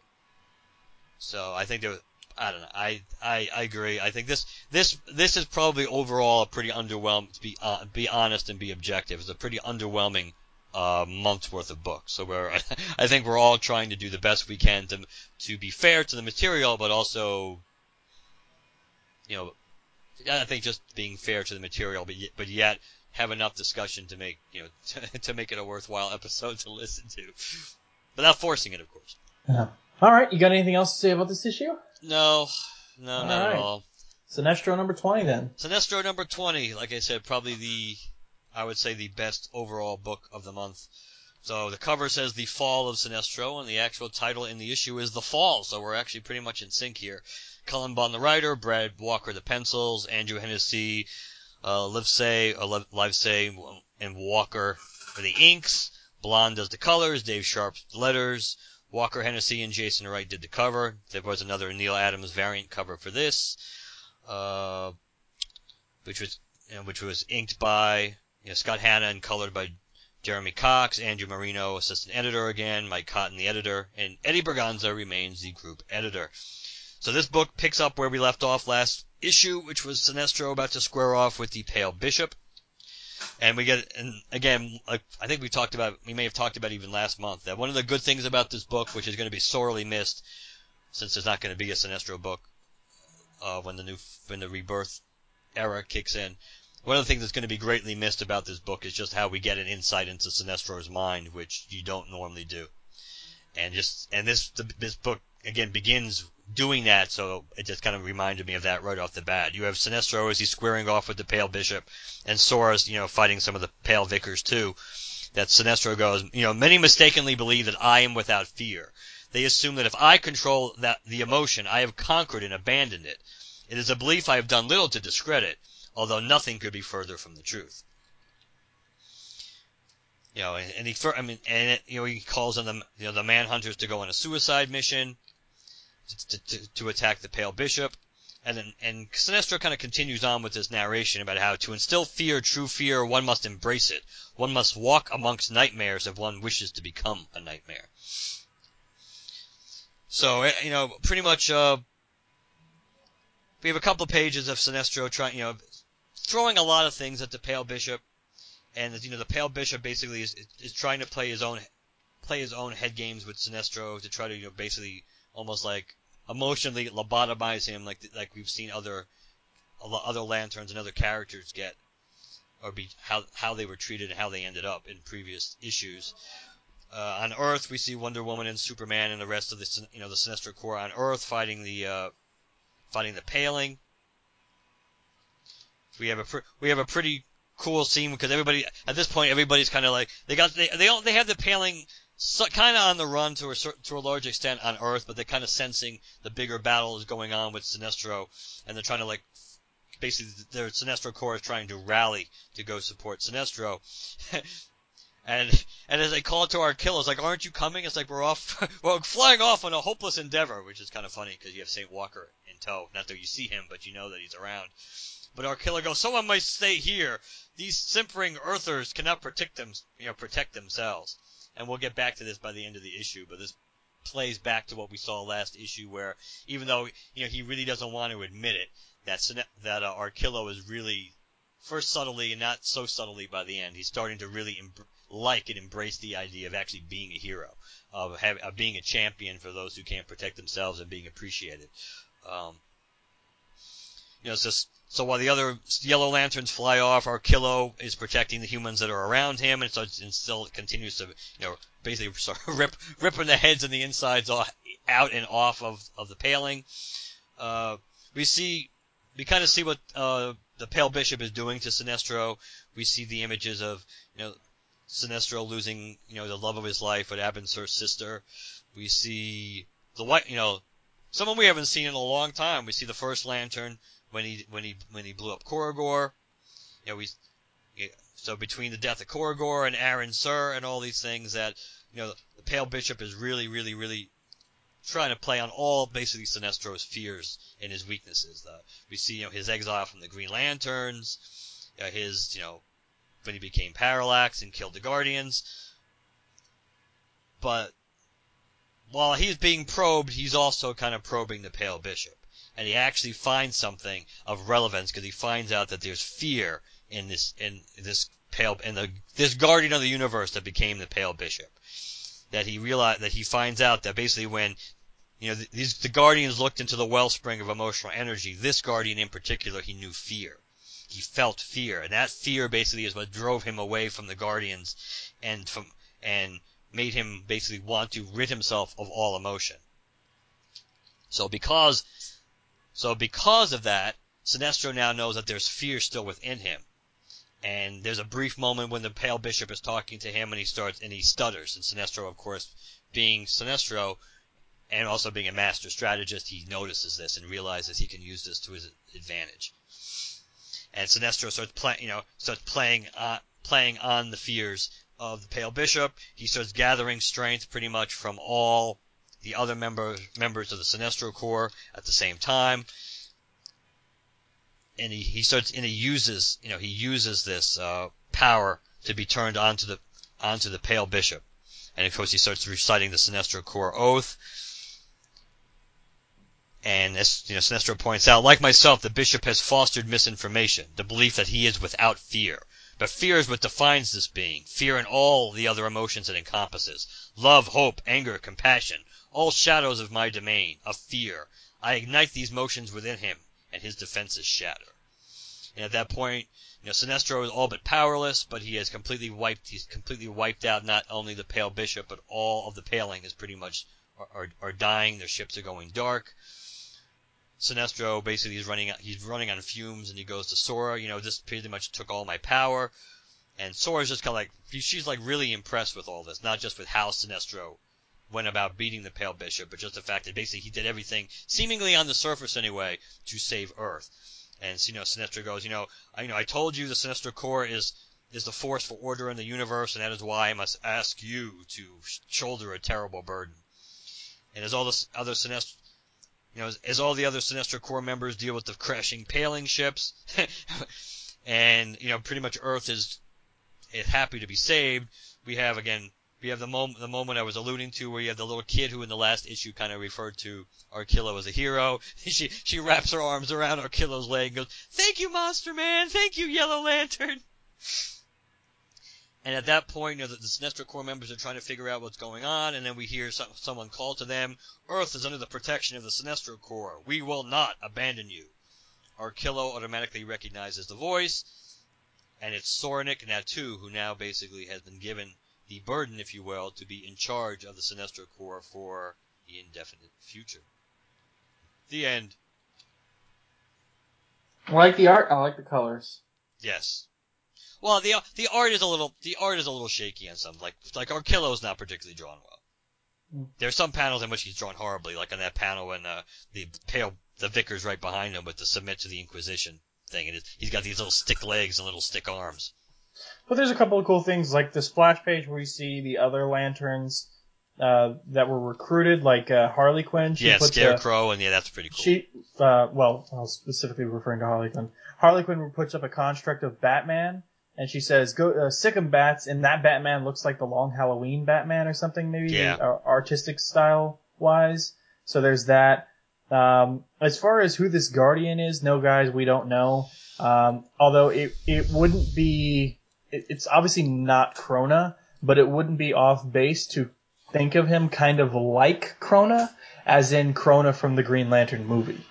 So I think there I don't know. I, I, I agree. I think this this this is probably overall a pretty underwhelming. To be uh, be honest and be objective, it's a pretty underwhelming uh, month's worth of books. So we're [laughs] I think we're all trying to do the best we can to to be fair to the material, but also you know I think just being fair to the material, but yet, but yet have enough discussion to make you know [laughs] to, to make it a worthwhile [laughs] episode to listen to, without forcing it, of course. All right, you got anything else to say about this issue? No, no, All not right. at all. Sinestro number twenty then. Sinestro number 20, like I said, probably the, I would say the best overall book of the month. So the cover says The Fall of Sinestro, and the actual title in the issue is The Fall, so we're actually pretty much in sync here. Cullen Bunn the writer, Brad Walker the pencils, Andrew Hennessy, uh, Livesay, uh, Livesay, and Walker for the inks. Blond does the colors, Dave Sharpe letters, Walker Hennessy and Jason Wright did the cover. There was another Neal Adams variant cover for this, uh, which was you know, which was inked by you know, Scott Hanna and colored by Jeremy Cox, Andrew Marino, assistant editor again, Mike Cotton, the editor, and Eddie Berganza remains the group editor. So this book picks up where we left off last issue, which was Sinestro about to square off with the Pale Bishop. And we get, and again, like I think we talked about, we may have talked about even last month, that one of the good things about this book, which is going to be sorely missed, since there's not going to be a Sinestro book uh, when the new, when the rebirth era kicks in. One of the things that's going to be greatly missed about this book is just how we get an insight into Sinestro's mind, which you don't normally do. And just, and this, this book again begins doing that, so it just kind of reminded me of that right off the bat. You have Sinestro as he's squaring off with the Pale Bishop, and Sora's, you know, fighting some of the Pale Vicars too. That Sinestro goes, you know, many mistakenly believe that I am without fear. They assume that if I control that the emotion, I have conquered and abandoned it. It is a belief I have done little to discredit, although nothing could be further from the truth. You know, and, he, I mean, and it, you know, he calls on the, you know, the Manhunters to go on a suicide mission to, to, to attack the Pale Bishop. And then, and Sinestro kind of continues on with this narration about how to instill fear, true fear, one must embrace it. One must walk amongst nightmares if one wishes to become a nightmare. So, you know, pretty much, uh, we have a couple of pages of Sinestro trying, you know, throwing a lot of things at the Pale Bishop, and you know, the Pale Bishop basically is is trying to play his own play his own head games with Sinestro to try to you know basically almost like emotionally lobotomize him, like like we've seen other other lanterns and other characters get, or be how how they were treated and how they ended up in previous issues. Uh, on Earth, we see Wonder Woman and Superman and the rest of the you know the Sinestro Corps on Earth fighting the uh, fighting the Paling. We have a we have a pretty cool scene because everybody at this point everybody's kind of like they got they they all, they have the Paling so, kind of on the run to a to a large extent on Earth, but they're kind of sensing the bigger battle is going on with Sinestro, and they're trying to like basically their Sinestro Corps is trying to rally to go support Sinestro. [laughs] and and as they call to Arkillo, it's like, "Aren't you coming?" It's like we're off, [laughs] we're flying off on a hopeless endeavor, which is kind of funny because you have Saint Walker in tow. Not that you see him, but you know that he's around. But Arkillo goes, "Someone might stay here. These simpering Earthers cannot protect them, you know, protect themselves." And we'll get back to this by the end of the issue, but this plays back to what we saw last issue, where even though you know he really doesn't want to admit it, that that uh, Arkillo is really first subtly and not so subtly by the end. He's starting to really like and embrace the idea of actually being a hero, of, have, of being a champion for those who can't protect themselves and being appreciated. Um, you know, so, so while the other Yellow Lanterns fly off, Arkillo is protecting the humans that are around him, and so and still continues to, you know, basically [laughs] of rip, ripping the heads and the insides off, out and off of, of the paling. Uh, we see, we kind of see what uh, the Pale Bishop is doing to Sinestro. We see the images of, you know, Sinestro losing, you know, the love of his life what happens to Abin Sur's sister. We see the white, you know, someone we haven't seen in a long time. We see the first Lantern when he when he when he blew up Korugar. You know, so between the death of Korugar and Arin Sur and all these things that you know the Pale Bishop is really really really trying to play on all basically Sinestro's fears and his weaknesses. Uh, we see you know his exile from the Green Lanterns, uh, his you know when he became Parallax and killed the Guardians. But while he's being probed, he's also kind of probing the Pale Bishop. And he actually finds something of relevance because he finds out that there's fear in this in this pale in the this guardian of the universe that became the Pale Bishop. That he realized that he finds out that basically when you know these the guardians looked into the wellspring of emotional energy, this guardian in particular he knew fear he felt fear, and that fear basically is what drove him away from the Guardians, and from and made him basically want to rid himself of all emotion. So because so because of that, Sinestro now knows that there's fear still within him. And there's a brief moment when the Pale Bishop is talking to him and he starts and he stutters. And Sinestro, of course, being Sinestro and also being a master strategist, he notices this and realizes he can use this to his advantage and Sinestro starts playing, you know, starts playing, uh, playing on the fears of the Pale Bishop. He starts gathering strength pretty much from all the other members members of the Sinestro Corps at the same time. And he, he starts and he uses you know he uses this uh, power to be turned onto the onto the Pale Bishop, and of course he starts reciting the Sinestro Corps oath, and as you know, Sinestro points out, like myself, the bishop has fostered misinformation, the belief that he is without fear. But fear is what defines this being. Fear and all the other emotions it encompasses. Love, hope, anger, compassion. All shadows of my domain, of fear. I ignite these motions within him, and his defenses shatter. And at that point, you know, Sinestro is all but powerless, but he has completely wiped, he's completely wiped out not only the Pale Bishop, but all of the Paling is pretty much, are, are, are dying, their ships are going dark. Sinestro basically is running he's running on fumes and he goes to Sora, you know, this pretty much took all my power. And Sora's just kind of like she's like really impressed with all this, not just with how Sinestro went about beating the Pale Bishop, but just the fact that basically he did everything seemingly on the surface anyway to save Earth. And you know, Sinestro goes, you know, I you know I told you the Sinestro Corps is is the force for order in the universe, and that is why I must ask you to shoulder a terrible burden. And as all the other Sinestro you know, as, as all the other Sinestro Corps members deal with the crashing paling ships, [laughs] and you know, pretty much Earth is is happy to be saved. We have again, we have the moment the moment I was alluding to, where you have the little kid who in the last issue kind of referred to Arkillo as a hero. [laughs] she she wraps her arms around Arkillo's leg and goes, "Thank you, Monster Man. Thank you, Yellow Lantern." [laughs] And at that point, you know, the, the Sinestro Corps members are trying to figure out what's going on, and then we hear some, someone call to them, Earth is under the protection of the Sinestro Corps. We will not abandon you. Arkillo automatically recognizes the voice, and it's Soranik Natu who now basically has been given the burden, if you will, to be in charge of the Sinestro Corps for the indefinite future. The end. I like the art. I like the colors. Yes. Well, the the art is a little the art is a little shaky on some. Like like Arkillo's not particularly drawn well. Mm. There's some panels in which he's drawn horribly, like on that panel when uh, the pale the vicar's right behind him with the submit to the Inquisition thing, and he's got these little stick legs and little stick arms. But there's a couple of cool things like the splash page where you see the other lanterns uh, that were recruited, like uh, Harley Quinn. She yeah, puts a- Scarecrow, and yeah, that's pretty cool. She, uh, well, I was specifically referring to Harley Quinn. Harley Quinn puts up a construct of Batman, and she says, "Go uh, sick 'em bats," and that Batman looks like the Long Halloween Batman or something, maybe Yeah. uh, artistic style wise. So there's that. Um, as far as who this Guardian is, no guys, we don't know. Um, although it it wouldn't be, it, it's obviously not Krona, but it wouldn't be off base to think of him kind of like Krona, as in Krona from the Green Lantern movie,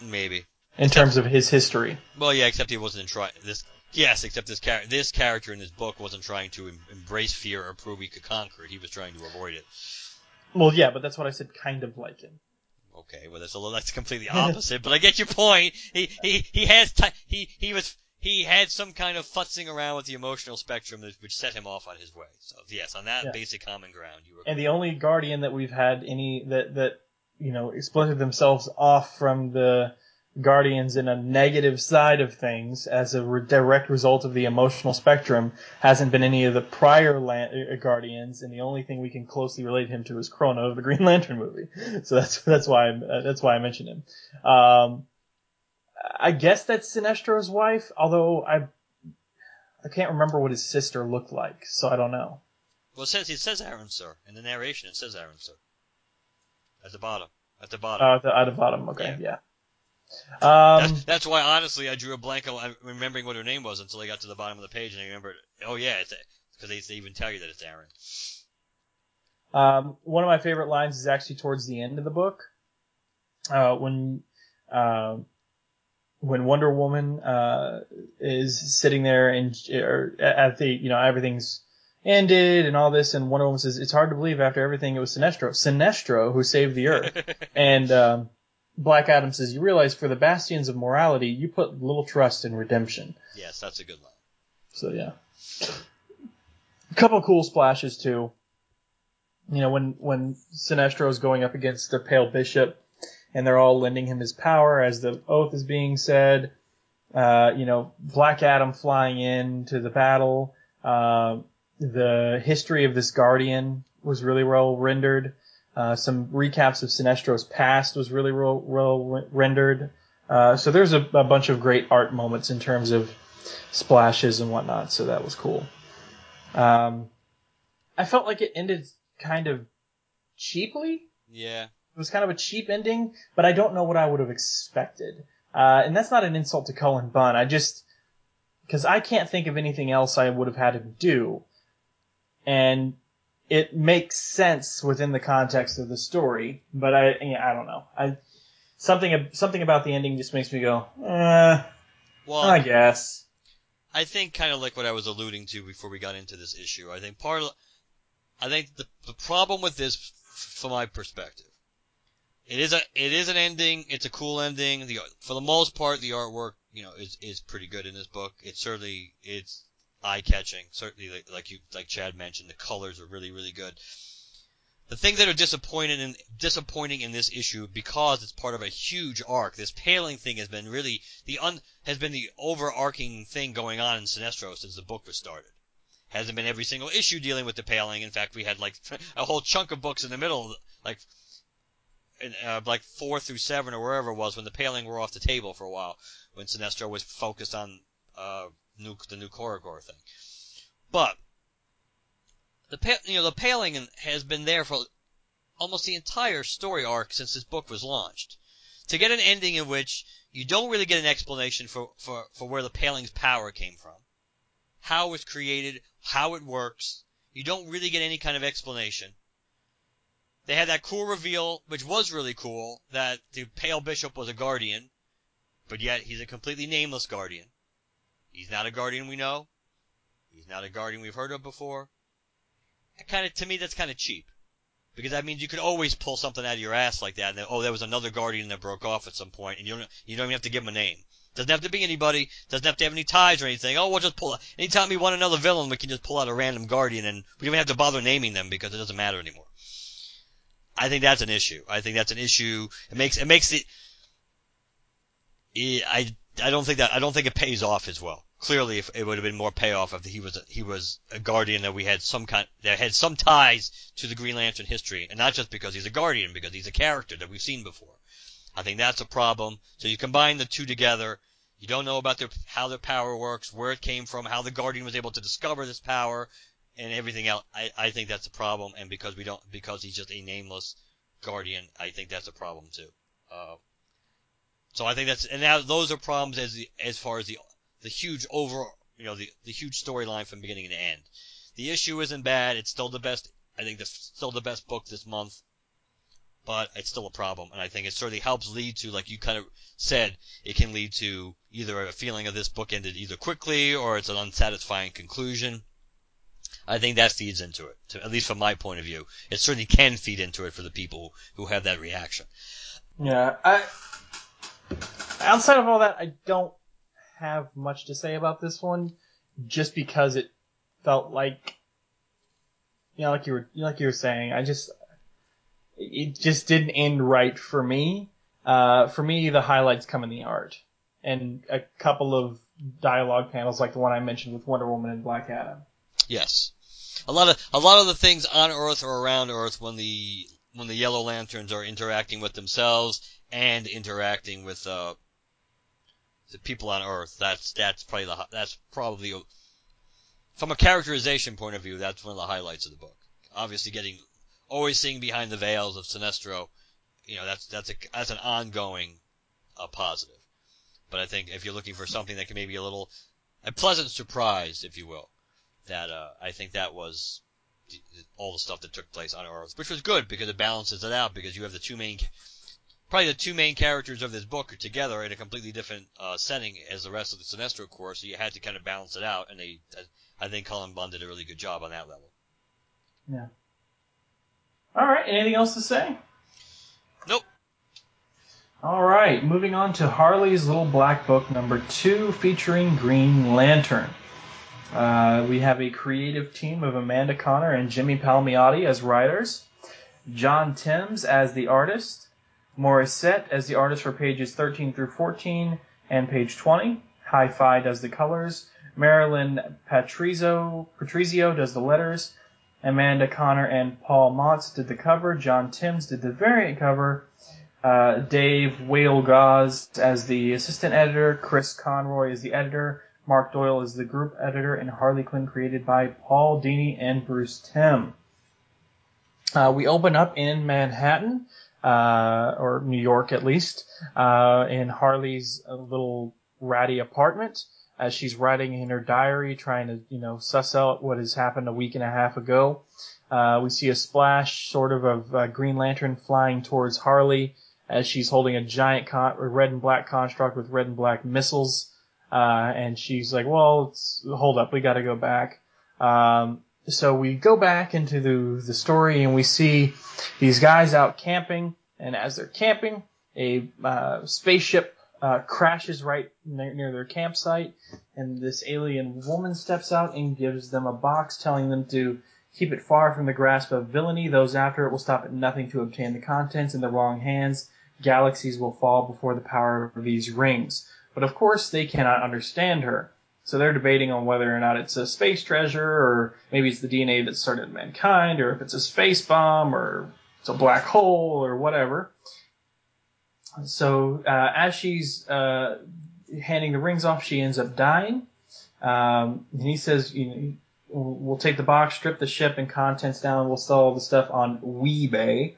Maybe. In terms of his history. Well, yeah, except he wasn't trying this. Yes, except this char- this character in this book wasn't trying to em- embrace fear or prove he could conquer it. He was trying to avoid it. Well, yeah, but that's what I said, kind of like him. Okay, well that's a little that's completely opposite, but I get your point. He he he has ti he he was he had some kind of futzing around with the emotional spectrum that, which set him off on his way. So yes, on that Yeah. basic common ground, you were. And the only Guardian that we've had any that that you know splintered themselves off from the Guardians in a negative side of things as a re- direct result of the emotional spectrum hasn't been any of the prior Lan- uh, Guardians, and the only thing we can closely relate him to is Krona of the Green [laughs] Lantern movie. So that's that's why I'm, uh, that's why I mentioned him. Um, I guess that's Sinestro's wife, although I I can't remember what his sister looked like, so I don't know. well, it says it says Arin Sur in the narration. It says Arin Sur at the bottom. At the bottom. Uh, the, at the bottom, okay, yeah. that's, Um, that's why honestly I drew a blank on remembering what her name was until I got to the bottom of the page and I remembered. Oh yeah, it's because they, they even tell you that it's Arin. Um, one of my favorite lines is actually towards the end of the book, uh, when uh, when Wonder Woman uh, is sitting there and or at the you know everything's ended and all this, and Wonder Woman says it's hard to believe after everything it was Sinestro, Sinestro who saved the Earth, [laughs] and um, Black Adam says you realize for the bastions of morality you put little trust in redemption. yes, that's a good line. So yeah, a couple cool splashes too. You know when when Sinestro is going up against the Pale Bishop, and they're all lending him his power as the oath is being said. Uh, you know Black Adam flying in to the battle. Uh, the history of this Guardian was really well rendered. Uh, some recaps of Sinestro's past was really well, well rendered. Uh, so there's a, a bunch of great art moments in terms of splashes and whatnot. So that was cool. Um, I felt like it ended kind of cheaply. Yeah. It was kind of a cheap ending, but I don't know what I would have expected. Uh, and that's not an insult to Cullen Bunn. I just because I can't think of anything else I would have had him do, and it makes sense within the context of the story. But I, I don't know. I something something about the ending just makes me go, eh, Well, I guess. I think kind of like what I was alluding to before we got into this issue. I think part of, I think the the problem with this, from my perspective, it is a it is an ending. It's a cool ending. The for the most part, the artwork you know is is pretty good in this book. It's certainly it's eye catching. Certainly, like, like you like Chad mentioned, the colors are really really good. The things that are in disappointing in this issue because it's part of a huge arc. This paling thing has been really the un has been the overarching thing going on in Sinestro since the book was started. Hasn't been every single issue dealing with the paling. In fact, we had like [laughs] a whole chunk of books in the middle, like in, uh, like four through seven or wherever it was when the paling were off the table for a while when Sinestro was focused on uh, new, the new Korugar thing. But the you know the paling has been there for almost the entire story arc since this book was launched. To get an ending in which you don't really get an explanation for, for, for where the paling's power came from, how it was created, how it works, you don't really get any kind of explanation. They had that cool reveal, which was really cool, that the Pale Bishop was a guardian, but yet he's a completely nameless guardian. He's not a guardian we know. He's not a guardian we've heard of before. Kind of, to me, that's kind of cheap. Because that means you could always pull something out of your ass like that, and then, oh, there was another guardian that broke off at some point, and you don't, you don't even have to give him a name. Doesn't have to be anybody. Doesn't have to have any ties or anything. Oh, we'll just pull. Anytime we want another villain, we can just pull out a random Guardian, and we don't even have to bother naming them because it doesn't matter anymore. I think that's an issue. I think that's an issue. It makes it makes it. it I I don't think that I don't think it pays off as well. Clearly, if it would have been more payoff if he was a, he was a Guardian that we had some kind that had some ties to the Green Lantern history, and not just because he's a Guardian, because he's a character that we've seen before. I think that's a problem. So you combine the two together. You don't know about their how their power works, where it came from, how the Guardian was able to discover this power, and everything else. I, I think that's a problem, and because we don't because he's just a nameless Guardian, I think that's a problem too. Uh, so I think that's and now those are problems as the, as far as the the huge over you know the the huge storyline from beginning to end. The issue isn't bad. It's still the best. I think it's still the best book this month but it's still a problem. And I think it certainly helps lead to, like you kind of said, it can lead to either a feeling of this book ended either quickly or it's an unsatisfying conclusion. I think that feeds into it, to, at least from my point of view. It certainly can feed into it for the people who have that reaction. Yeah, I. Outside of all that, I don't have much to say about this one, just because it felt like, you know, like you were, like you were saying, I just, it just didn't end right for me. Uh, for me, the highlights come in the art and a couple of dialogue panels like the one I mentioned with Wonder Woman and Black Adam. Yes, a lot of a lot of the things on Earth or around Earth when the when the Yellow Lanterns are interacting with themselves and interacting with uh, the people on Earth. That's that's probably the that's probably from a characterization point of view. That's one of the highlights of the book. Obviously, getting always seeing behind the veils of Sinestro, you know, that's that's a that's an ongoing uh, positive. But I think if you're looking for something that can maybe a little a pleasant surprise, if you will, that uh, I think that was all the stuff that took place on Earth, which was good because it balances it out because you have the two main probably the two main characters of this book are together in a completely different uh, setting as the rest of the Sinestro Corps, so you had to kind of balance it out, and they, I think Cullen Bunn did a really good job on that level. Yeah. All right. Anything else to say? Nope. All right. Moving on to Harley's Little Black Book number two, featuring Green Lantern. Uh, we have a creative team of Amanda Conner and Jimmy Palmiotti as writers, John Timms as the artist, Morissette as the artist for pages 13 through 14 and page 20. Hi-Fi does the colors. Marilyn Patrizio, Patrizio does the letters. Amanda Conner and Paul Mounts did the cover. John Timms did the variant cover. Uh, Dave Wielgosz as the assistant editor. Chris Conroy is the editor. Mark Doyle is the group editor. And Harley Quinn created by Paul Dini and Bruce Timm. Uh, we open up in Manhattan, uh, or New York at least, uh, in Harley's little ratty apartment as she's writing in her diary, trying to, you know, suss out what has happened a week and a half ago. Uh, we see a splash, sort of, of uh, Green Lantern flying towards Harley as she's holding a giant con- red and black construct with red and black missiles. Uh, and she's like, well, hold up, we gotta go back. Um, so we go back into the, the story and we see these guys out camping, and as they're camping, a uh, spaceship uh, crashes right near, near, their campsite, and this alien woman steps out and gives them a box telling them to keep it far from the grasp of villainy. Those after it will stop at nothing to obtain the contents in the wrong hands. Galaxies will fall before the power of these rings. But of course, they cannot understand her. So they're debating on whether or not it's a space treasure, or maybe it's the DNA that started mankind, or if it's a space bomb, or it's a black hole, or whatever. So uh, as she's uh, handing the rings off, she ends up dying. Um, and he says, you know, we'll take the box, strip the ship and contents down. We'll sell all the stuff on Weebay.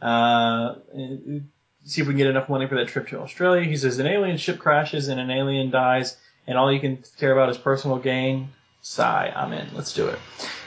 Uh, see if we can get enough money for that trip to Australia. He says an alien ship crashes and an alien dies, and all you can care about is personal gain. Sigh, I'm in. Let's do it.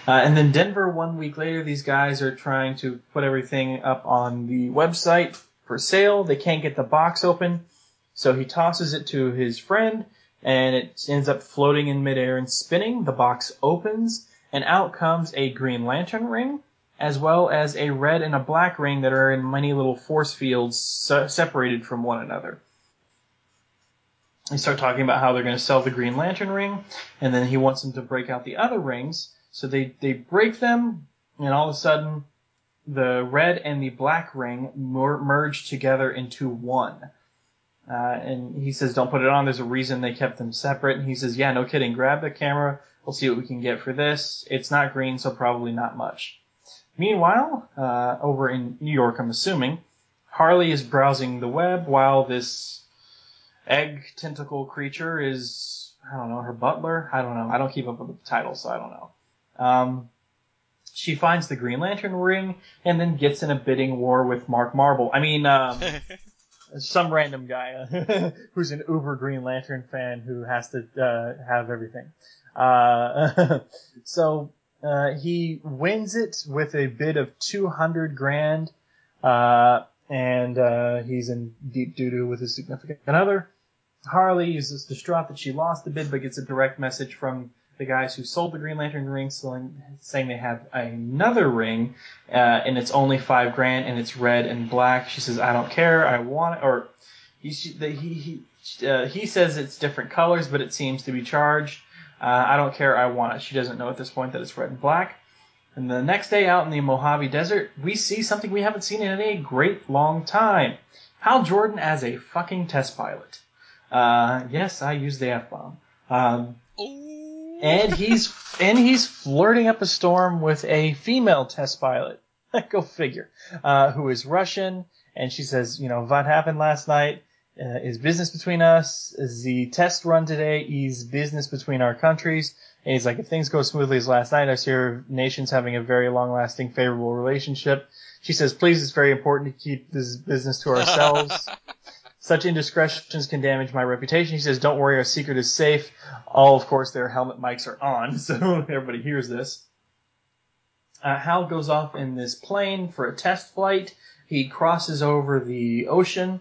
Uh, and then Denver, one week later, these guys are trying to put everything up on the website for sale. They can't get the box open, so he tosses it to his friend, and it ends up floating in midair and spinning. The box opens, and out comes a Green Lantern ring, as well as a red and a black ring that are in many little force fields separated from one another. They start talking about how they're going to sell the Green Lantern ring, and then he wants them to break out the other rings. So they, they break them, and all of a sudden, the red and the black ring mer- merge together into one. Uh, and he says, don't put it on. There's a reason they kept them separate. And he says, yeah, no kidding. Grab the camera. We'll see what we can get for this. It's not green, so probably not much. Meanwhile, uh, over in New York, I'm assuming, Harley is browsing the web while this egg tentacle creature is, I don't know, her butler? I don't know. I don't keep up with the title, so I don't know. Um, she finds the Green Lantern ring and then gets in a bidding war with Mark Marble. I mean, um, [laughs] some random guy [laughs] who's an uber Green Lantern fan who has to uh, have everything. Uh, [laughs] so uh, he wins it with a bid of 200 grand, uh, and uh, he's in deep doo doo with his significant other. Harley is distraught that she lost the bid, but gets a direct message from the guys who sold the Green Lantern ring, saying they have another ring, uh, and it's only five grand, and it's red and black. She says, "I don't care, I want it." Or he he he, uh, he says it's different colors, but it seems to be charged. Uh, I don't care, I want it. She doesn't know at this point that it's red and black. And the next day out in the Mojave Desert, we see something we haven't seen in a great long time. Hal Jordan as a fucking test pilot. Uh, yes, I used the F bomb. Um, and he's and he's flirting up a storm with a female test pilot. [laughs] Go figure. Uh, who is Russian, and she says, you know, what happened last night uh, is business between us. Is the test run today is business between our countries. And he's like, if things go smoothly as last night, I see our nations having a very long-lasting, favorable relationship. She says, please, it's very important to keep this business to ourselves. [laughs] Such indiscretions can damage my reputation. He says, don't worry, our secret is safe. All, of course, their helmet mics are on, [laughs] so everybody hears this. Uh, Hal goes off in this plane for a test flight. He crosses over the ocean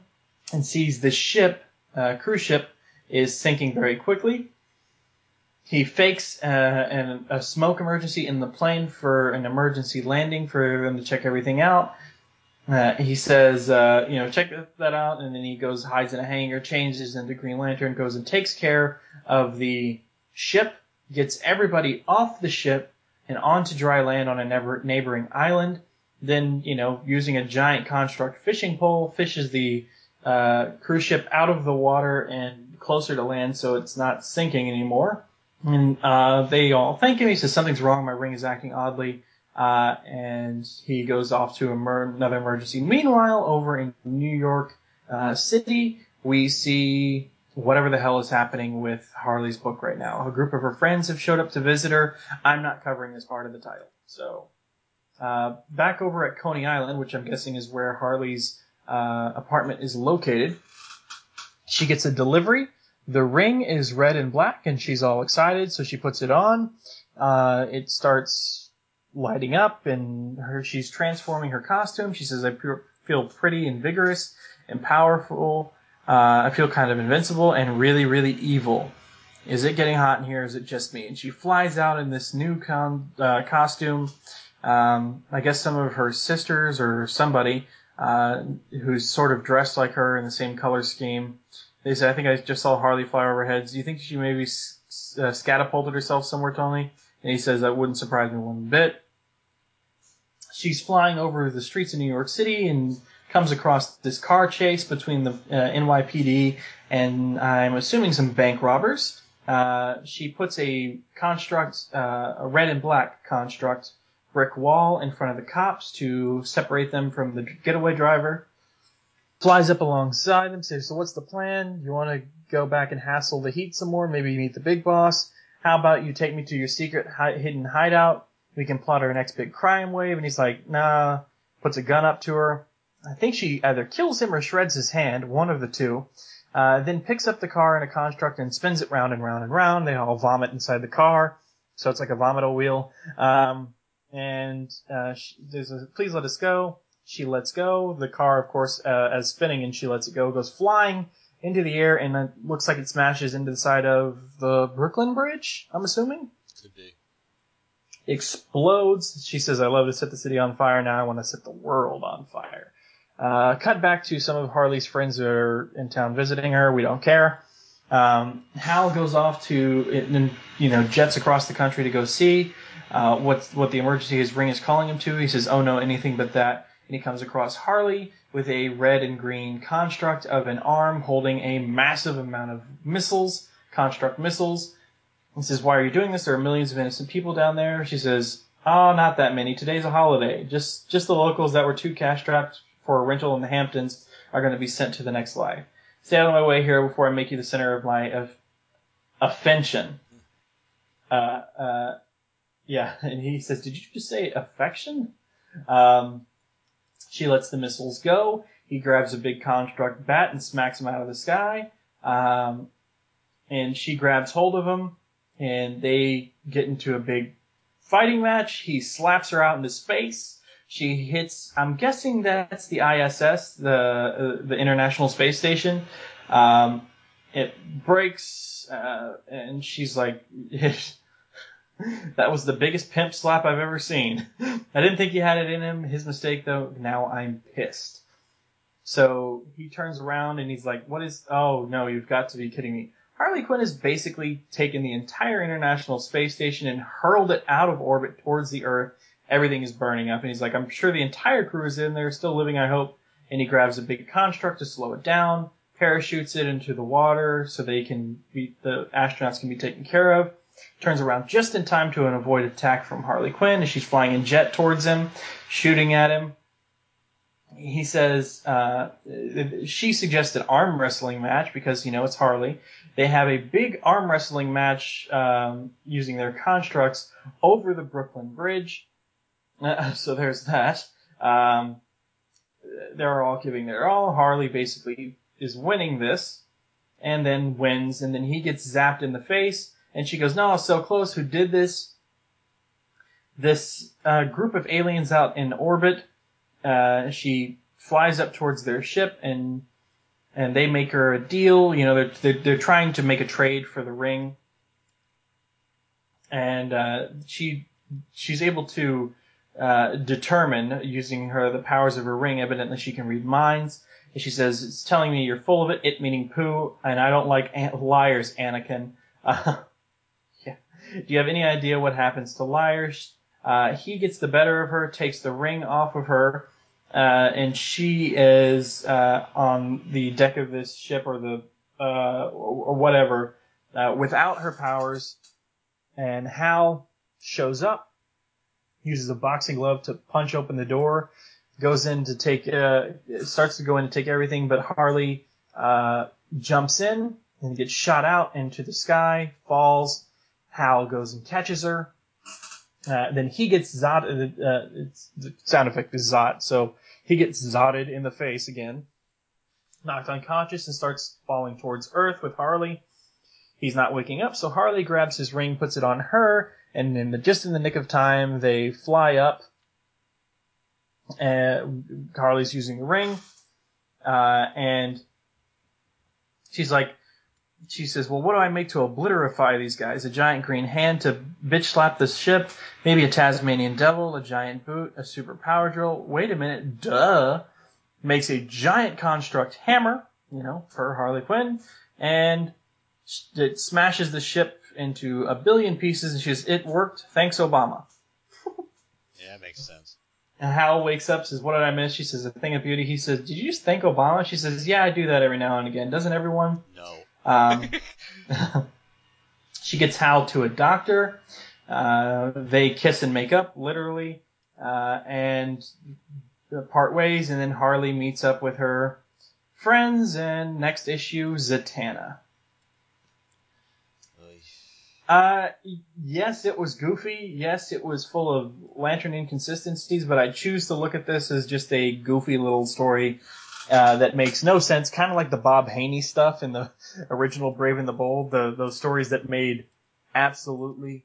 and sees the ship, uh, cruise ship, is sinking very quickly. He fakes uh, an, a smoke emergency in the plane for an emergency landing for them to check everything out. Uh, he says, uh, you know, check that out, and then he goes, hides in a hangar, changes into Green Lantern, goes and takes care of the ship, gets everybody off the ship and onto dry land on a neighboring island. Then, you know, using a giant construct fishing pole, fishes the uh, cruise ship out of the water and closer to land so it's not sinking anymore. And uh, they all thank him. He says something's wrong. My ring is acting oddly. Uh, and he goes off to emer- another emergency. Meanwhile, over in New York uh, City, we see whatever the hell is happening with Harley's book right now. A group of her friends have showed up to visit her. I'm not covering this part of the title. So, uh, back over at Coney Island, which I'm guessing is where Harley's uh, apartment is located, she gets a delivery. The ring is red and black, and she's all excited, so she puts it on. Uh, it starts lighting up and her she's transforming her costume. She says, "I feel pretty and vigorous and powerful. Uh, I feel kind of invincible and really, really evil. Is it getting hot in here? Is it just me?" And she flies out in this new con- uh, costume. Um, I guess some of her sisters or somebody uh, who's sort of dressed like her in the same color scheme. They say, "I think I just saw Harley fly overhead. Do you think she maybe s- uh, scatapulted herself somewhere, Tony?" And he says, "That wouldn't surprise me one bit." She's flying over the streets of New York City and comes across this car chase between the uh, NYPD and I'm assuming some bank robbers. Uh, she puts a construct, uh, a red and black construct brick wall in front of the cops to separate them from the getaway driver. Flies up alongside them, says, so what's the plan? You want to go back and hassle the heat some more? Maybe meet the big boss? How about you take me to your secret hi- hidden hideout? We can plot our next big crime wave. And he's like, nah, puts a gun up to her. I think she either kills him or shreds his hand, one of the two. Uh, then picks up the car in a construct and spins it round and round and round. They all vomit inside the car, so it's like a vomito wheel. Um, and uh, she, there's a please let us go. She lets go. The car, of course, uh, as spinning and she lets it go, goes flying into the air and it looks like it smashes into the side of the Brooklyn Bridge. I'm assuming. Could be explodes. She says, I love to set the city on fire. Now I want to set the world on fire. Uh, cut back to some of Harley's friends that are in town visiting her. We don't care. Um, Hal goes off to, you know, jets across the country to go see uh, what what the emergency his ring is calling him to. He says, "Oh no, anything but that." And he comes across Harley with a red and green construct of an arm holding a massive amount of missiles, construct missiles. He says, "Why are you doing this? There are millions of innocent people down there." She says, "Oh, not that many. Today's a holiday. Just just the locals that were too cash strapped for a rental in the Hamptons are going to be sent to the next life. Stay out of my way here before I make you the center of my of affection." Uh, uh, yeah, [laughs] and he says, "Did you just say affection?" Um, she lets the missiles go. He grabs a big construct bat and smacks him out of the sky. Um, and she grabs hold of him, and they get into a big fighting match. He slaps her out into space. She hits. I'm guessing that's the ISS, the uh, the International Space Station. Um, it breaks, uh, and she's like, [laughs] that was the biggest pimp slap I've ever seen. [laughs] I didn't think he had it in him. His mistake though. Now I'm pissed. So he turns around and he's like, what is, oh no, you've got to be kidding me. Harley Quinn has basically taken the entire International Space Station and hurled it out of orbit towards the Earth. Everything is burning up and he's like, I'm sure the entire crew is in there, still living, I hope. And he grabs a big construct to slow it down, parachutes it into the water so they can be, the astronauts can be taken care of turns around just in time to avoid attack from Harley Quinn as she's flying in jet towards him, shooting at him. He says uh, she suggested arm wrestling match because you know it's Harley. They have a big arm wrestling match um, using their constructs over the Brooklyn Bridge. Uh, [laughs] so there's that. Um, they're all giving their all. Harley basically is winning this, and then wins, and then he gets zapped in the face and she goes, "No, so close. Who did this?" This uh, group of aliens out in orbit. Uh, she flies up towards their ship and and they make her a deal. You know, they're they're, they're trying to make a trade for the ring, and uh, she she's able to uh, determine using her the powers of her ring. Evidently, she can read minds. And she says, "It's telling me you're full of it. It meaning poo, and I don't like an- liars, Anakin." [laughs] Uh, do you have any idea what happens to Liars? Uh, he gets the better of her, takes the ring off of her, and she is uh, on the deck of this ship or the uh, or whatever uh, without her powers. And Hal shows up, uses a boxing glove to punch open the door, goes in to take, uh, starts to go in to take everything, but Harley jumps in and gets shot out into the sky, falls, Hal goes and catches her. Uh, then he gets zotted. Uh, the sound effect is zot, so he gets zotted in the face again, knocked unconscious, and starts falling towards Earth with Harley. He's not waking up, so Harley grabs his ring, puts it on her, and in the, just in the nick of time, they fly up. And Harley's using the ring, uh, and she's like, she says, well, what do I make to obliterify these guys? A giant green hand to bitch slap the ship, maybe a Tasmanian devil, a giant boot, a super power drill. Wait a minute, duh. Makes a giant construct hammer, you know, for Harley Quinn, and it smashes the ship into a billion pieces, and she says, it worked, thanks Obama. [laughs] yeah, that makes sense. And Hal wakes up, says, what did I miss? She says, a thing of beauty. He says, did you just thank Obama? She says, yeah, I do that every now and again. Doesn't everyone? No. Um, [laughs] [laughs] she gets Hal to a doctor. Uh, they kiss and make up, literally, uh, and part ways. And then Harley meets up with her friends. And next issue, Zatanna. Uh, yes, it was goofy. Yes, it was full of lantern inconsistencies, but I choose to look at this as just a goofy little story uh, that makes no sense, kind of like the Bob Haney stuff in the original Brave and the Bold, the, those stories that made absolutely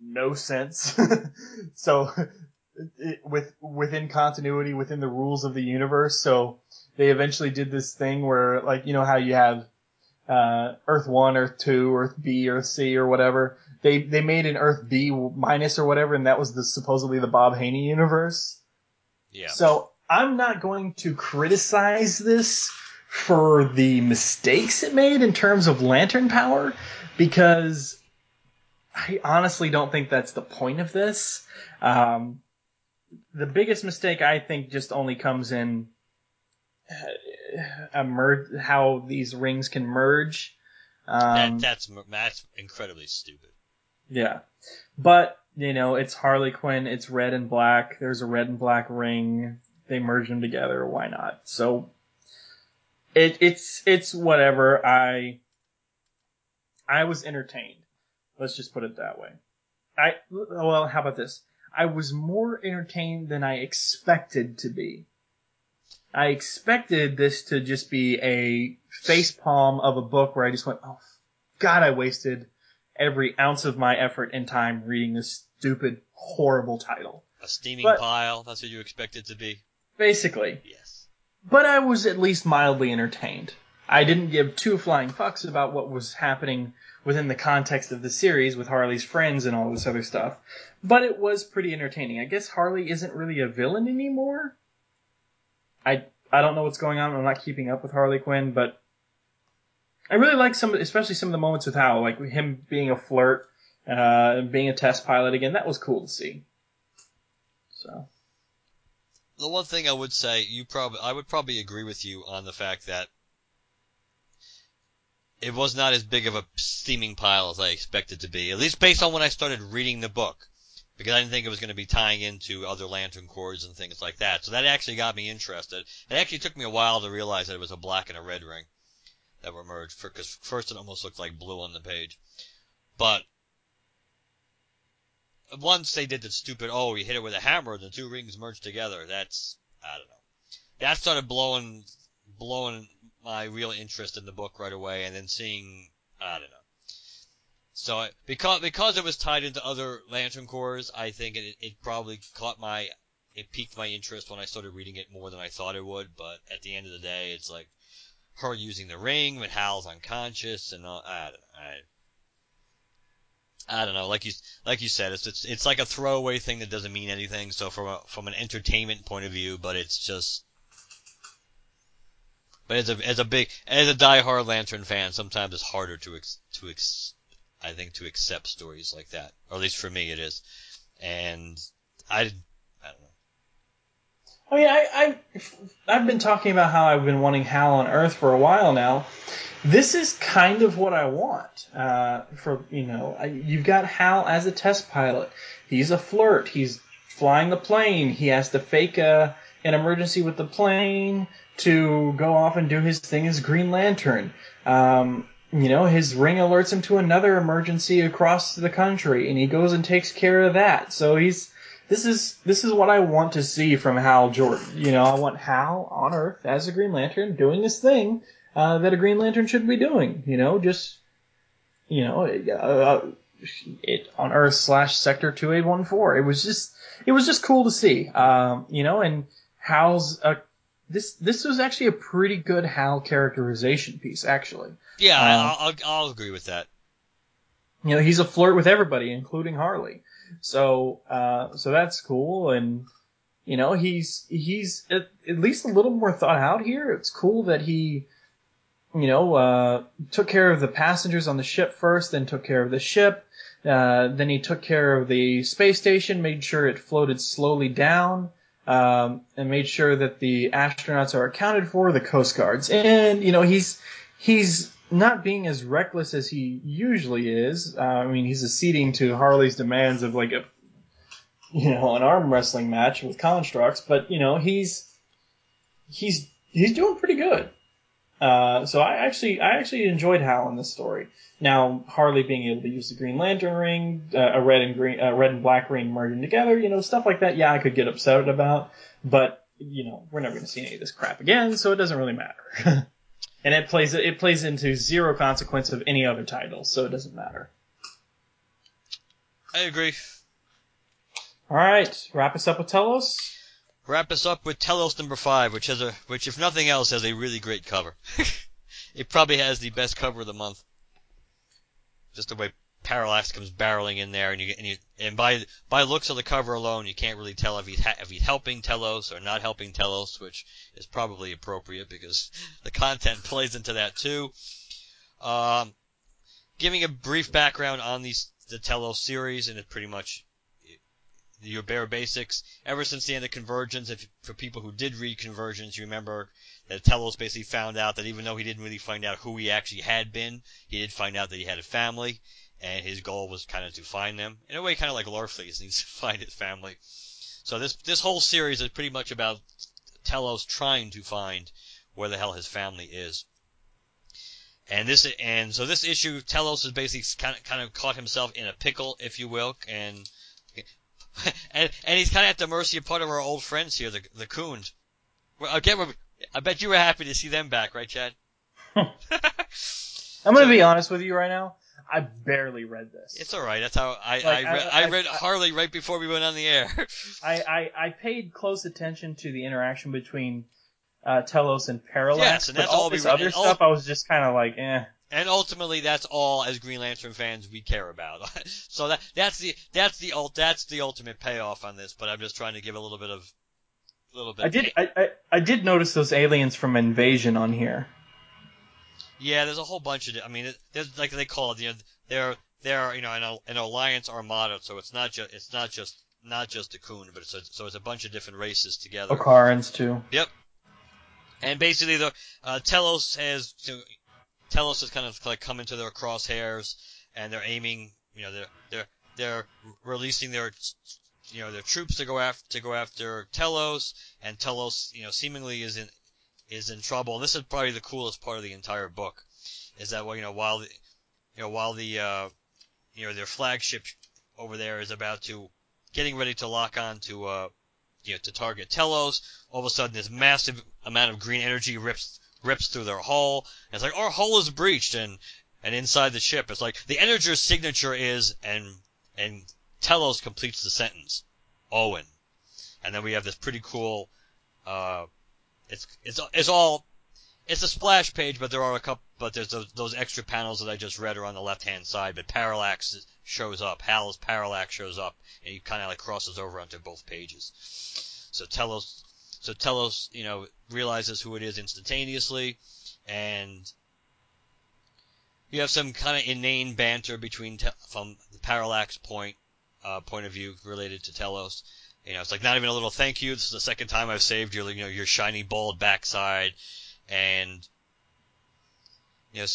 no sense. [laughs] so, it, with within continuity, within the rules of the universe, so they eventually did this thing where, like, you know how you have uh, Earth One, Earth Two, Earth B, Earth C, or whatever. They they made an Earth B minus or whatever, and that was the supposedly the Bob Haney universe. Yeah. So I'm not going to criticize this for the mistakes it made in terms of lantern power because I honestly don't think that's the point of this. Um, the biggest mistake I think just only comes in uh, mer- how these rings can merge. Um, that, that's that's incredibly stupid. yeah, but you know it's Harley Quinn. It's red and black. There's a red and black ring. They merge them together. Why not? So it it's it's whatever. I I was entertained. Let's just put it that way. I well, how about this? I was more entertained than I expected to be. I expected this to just be a face palm of a book where I just went, oh, God, I wasted every ounce of my effort and time reading this stupid, horrible title. A steaming But- pile. That's what you expect it to be. Basically. Yes. But I was at least mildly entertained. I didn't give two flying fucks about what was happening within the context of the series with Harley's friends and all this other stuff. But it was pretty entertaining. I guess Harley isn't really a villain anymore. I I don't know what's going on. I'm not keeping up with Harley Quinn, but I really like some, especially some of the moments with Hal, like him being a flirt, uh, being a test pilot again. That was cool to see. So. The one thing I would say, you probably, I would probably agree with you on the fact that it was not as big of a steaming pile as I expected to be. At least based on when I started reading the book, because I didn't think it was going to be tying into other Lantern Corps and things like that. So that actually got me interested. It actually took me a while to realize that it was a black and a red ring that were merged, because first it almost looked like blue on the page, but once they did the stupid, oh, you hit it with a hammer the two rings merged together. That's I don't know. That started blowing blowing my real interest in the book right away, and then seeing I don't know. So because because it was tied into other Lantern Corps, I think it it probably caught my it piqued my interest when I started reading it more than I thought it would. But at the end of the day, it's like her using the ring when Hal's unconscious, and all, I don't know. I, I don't know. Like you, like you said, it's, it's it's like a throwaway thing that doesn't mean anything. So from a, from an entertainment point of view, but it's just. But as a as a big as a diehard Lantern fan, sometimes it's harder to ex, to ex, I think to accept stories like that, or at least for me it is. And I, I don't know. I mean, I, I, I've been talking about how I've been wanting Hal on Earth for a while now. This is kind of what I want. Uh, for you know, you've got Hal as a test pilot. He's a flirt. He's flying the plane. He has to fake a, an emergency with the plane to go off and do his thing as Green Lantern. Um, you know, his ring alerts him to another emergency across the country, and he goes and takes care of that. So he's this is this is what I want to see from Hal Jordan. You know, I want Hal on Earth as a Green Lantern doing his thing uh, that a Green Lantern should be doing. You know, just you know, uh, it on Earth slash Sector two eight one four. It was just it was just cool to see. Um, you know, and Hal's a this this was actually a pretty good Hal characterization piece, actually. Yeah, Uh, I'll, I'll I'll agree with that. You know, he's a flirt with everybody, including Harley. So, uh, so that's cool, and you know, he's he's at, at least a little more thought out here. It's cool that he, you know, uh, took care of the passengers on the ship first, then took care of the ship. Uh, then he took care of the space station, made sure it floated slowly down, um, and made sure that the astronauts are accounted for, the Coast Guards. And, you know, he's, he's not being as reckless as he usually is. Uh, I mean, he's acceding to Harley's demands of like a, you know, an arm wrestling match with constructs, but, you know, he's, he's, he's doing pretty good. Uh, so I actually, I actually enjoyed Hal in this story. Now Harley being able to use the Green Lantern ring, uh, a red and green, uh, red and black ring merging together, you know, stuff like that. Yeah, I could get upset about, but you know, we're never going to see any of this crap again, so it doesn't really matter. [laughs] and it plays, it plays into zero consequence of any other title, so it doesn't matter. I agree. All right, wrap us up with Telos. Wrap us up with Telos number five, which has a which if nothing else has a really great cover. [laughs] it probably has the best cover of the month. Just the way Parallax comes barreling in there, and you and you and by by looks of the cover alone, you can't really tell if he's ha- if he's helping Telos or not helping Telos, which is probably appropriate because [laughs] the content plays into that too. Um, giving a brief background on these the Telos series, and it pretty much your bare basics. Ever since the end of Convergence, if for people who did read Convergence, you remember that Telos basically found out that even though he didn't really find out who he actually had been, he did find out that he had a family, and his goal was kind of to find them. In a way, kind of like Larfleeze [laughs] needs to find his family. So this this whole series is pretty much about Telos trying to find where the hell his family is. And this and so this issue, Telos has basically kind of kind of caught himself in a pickle, if you will, and [laughs] and, and he's kind of at the mercy of part of our old friends here, the the. Well, again, I bet you were happy to see them back, right, Chad? I'm gonna be [laughs] honest with you right now. I barely read this. It's all right. That's how I Like, I, read, I- I, I- read I- Harley right before we went on the air. [laughs] I, I, I paid close attention to the interaction between uh, Telos and Parallax, Yes, and but that's all we this read- other and all- stuff I was just kind of like, eh. And ultimately, that's all as Green Lantern fans we care about. [laughs] so that that's the that's the that's the ultimate payoff on this. But I'm just trying to give a little bit of a little bit. I did I, I, I did notice those aliens from Invasion on here. Yeah, there's a whole bunch of. I mean, there's like they call it. You know, they're they're you know an, an alliance armada. So it's not just it's not just not just the Khund, but it's a, so it's a bunch of different races together. Okaarans too. Yep. And basically, the uh, Telos has to, Telos has kind of like come into their crosshairs, and they're aiming. You know, they're they're they're releasing their you know their troops to go after to go after Telos, and Telos you know seemingly is in is in trouble. And this is probably the coolest part of the entire book, is that well you know while the you know while the uh, you know their flagship over there is about to getting ready to lock on to uh, you know to target Telos, all of a sudden this massive amount of green energy rips rips through their hull. And it's like our hull is breached, and and inside the ship, it's like the Energir's signature is, and and Telos completes the sentence, Owen. And then we have this pretty cool, uh, it's it's it's all. It's a splash page, but there are a couple. But there's those, those extra panels that I just read are on the left hand side. But Parallax shows up. Hal's Parallax shows up, and he kind of like crosses over onto both pages. So Telos, so Telos, you know, realizes who it is instantaneously, and you have some kind of inane banter between te- from the Parallax point uh, point of view related to Telos. You know, it's like not even a little thank you. This is the second time I've saved your, you know, your shiny bald backside, and you know,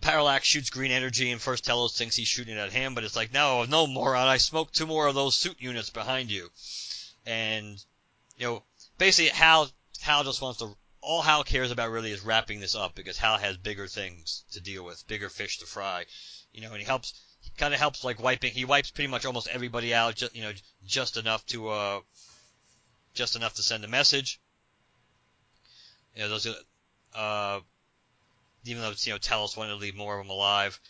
Parallax shoots green energy, and first Telos thinks he's shooting at him, but it's like, no, no, moron, I smoked two more of those suit units behind you, and you know, basically Hal Hal just wants to. All Hal cares about really is wrapping this up because Hal has bigger things to deal with, bigger fish to fry, you know, and he helps. He kind of helps like wiping. He wipes pretty much almost everybody out, just you know, just enough to uh, just enough to send a message. You know, those uh, even though you know Telos wanted to leave more of them alive,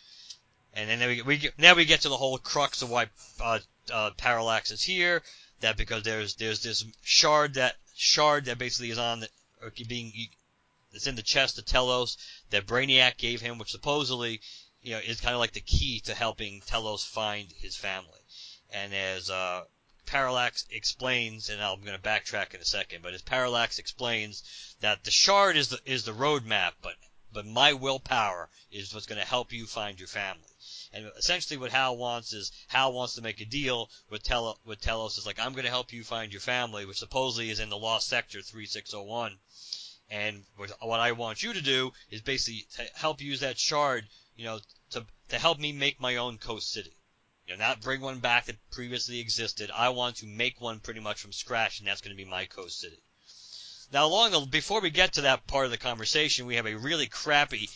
and then we, we now we get to the whole crux of why uh, uh, Parallax is here. That because there's there's this shard that shard that basically is on the or being it's in the chest of Telos that Brainiac gave him, which supposedly you know is kind of like the key to helping Telos find his family. And as uh, Parallax explains, and I'm going to backtrack in a second, but as Parallax explains that the shard is the is the roadmap, but but my willpower is what's going to help you find your family. And essentially, what Hal wants is Hal wants to make a deal with Tel with Telos. Is like I'm going to help you find your family, which supposedly is in the Lost Sector 3601. And what what I want you to do is basically to help use that shard, you know, to to help me make my own coast city. You know, not bring one back that previously existed. I want to make one pretty much from scratch, and that's going to be my coast city. Now, along the before we get to that part of the conversation, we have a really crappy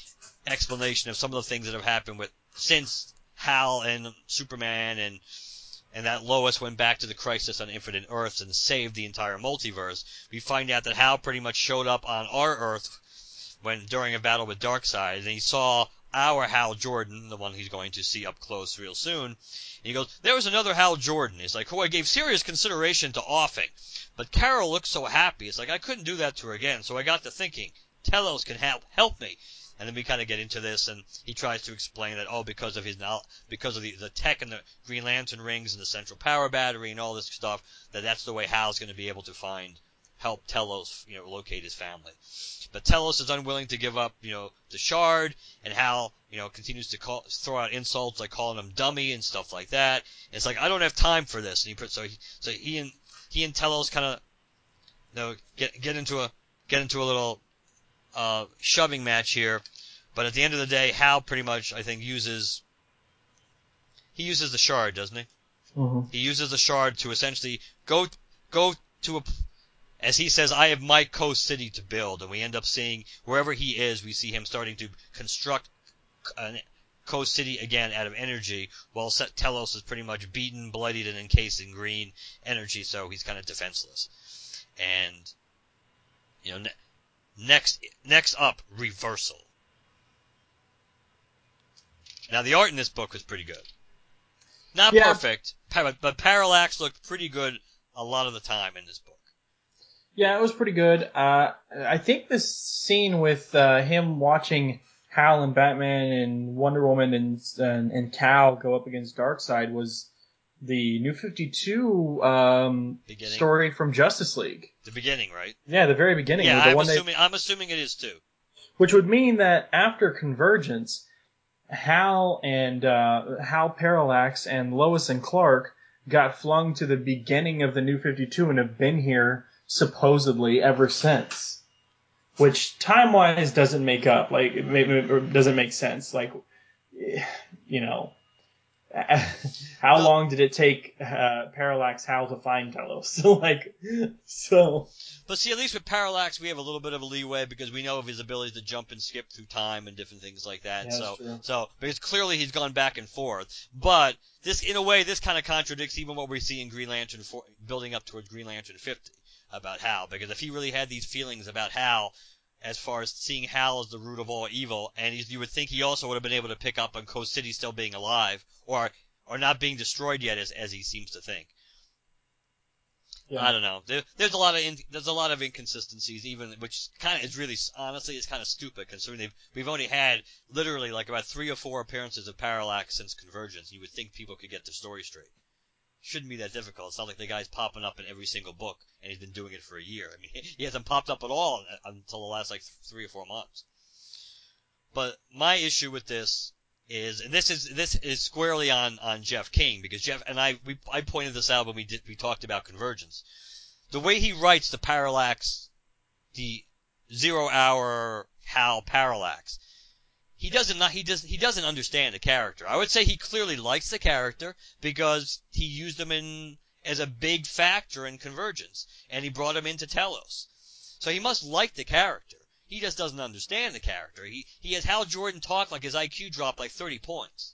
explanation of some of the things that have happened with since Hal and Superman and and that Lois went back to the Crisis on Infinite Earths and saved the entire multiverse. We find out that Hal pretty much showed up on our Earth when during a battle with Darkseid, and he saw our Hal Jordan, the one he's going to see up close real soon. And he goes, "There was another Hal Jordan." He's like, "Who I gave serious consideration to offing." But Carol looked so happy. It's like I couldn't do that to her again. So I got to thinking, Telos can help help me. And then we kind of get into this, and he tries to explain that oh, because of his because of the the tech and the Green Lantern rings and the central power battery and all this stuff, that that's the way Hal's going to be able to find help Telos, you know, locate his family. But Telos is unwilling to give up, you know, the shard, and Hal, you know, continues to call, throw out insults like calling him dummy and stuff like that. And it's like I don't have time for this, and he put so he so he and he and Telos kind of, you know, get get into a get into a little uh, shoving match here. But at the end of the day, Hal pretty much I think uses he uses the shard, doesn't he? Mm-hmm. He uses the shard to essentially go go to a as he says, I have my coast city to build, and we end up seeing wherever he is, we see him starting to construct a coast city again out of energy, while Telos is pretty much beaten, bloodied, and encased in green energy, so he's kind of defenseless. And you know, ne- next next up, reversal. Now the art in this book was pretty good. Not Yeah. perfect, but, Parallax looked pretty good a lot of the time in this book. Yeah, it was pretty good. Uh, I think this scene with uh, him watching Hal and Batman and Wonder Woman and and, and Cal go up against Darkseid was the New Fifty Two um, Beginning. story from Justice League. The beginning, right? Yeah, the very beginning. Yeah, the I'm one they- I'm assuming it is too. which would mean that after Convergence, Hal and uh, Hal Parallax and Lois and Clark got flung to the beginning of the New 52 and have been here supposedly ever since. Which time wise doesn't make up, like it doesn't make sense. Like, you know, [laughs] how long did it take uh, Parallax Hal to find Telos? [laughs] like, so But see, at least with Parallax, we have a little bit of a leeway because we know of his ability to jump and skip through time and different things like that. Yeah, so, true. so because clearly he's gone back and forth. But this, in a way, this kind of contradicts even what we see in Green Lantern for, building up towards Green Lantern 50 about Hal. Because if he really had these feelings about Hal, as far as seeing Hal as the root of all evil, and you would think he also would have been able to pick up on Coast City still being alive or or not being destroyed yet, as as he seems to think. yeah. I don't know. There, there's a lot of in, there's a lot of inconsistencies, even which kind of is really honestly is kind of stupid considering they've we've only had literally like about three or four appearances of Parallax since Convergence. You would think people could get the story straight. Shouldn't be that difficult. It's not like the guy's popping up in every single book, and he's been doing it for a year. I mean, [laughs] he hasn't popped up at all until the last like three or four months. But my issue with this is, and this is this is squarely on on Jeff King because Jeff and I we I pointed this out when we did we talked about Convergence. The way he writes the parallax, the zero hour Hal parallax, he doesn't not he doesn't he doesn't understand the character. I would say he clearly likes the character because he used him in as a big factor in Convergence, and he brought him into Telos. So he must like the character. He just doesn't understand the character. He he has Hal Jordan talk like his IQ dropped like 30 points.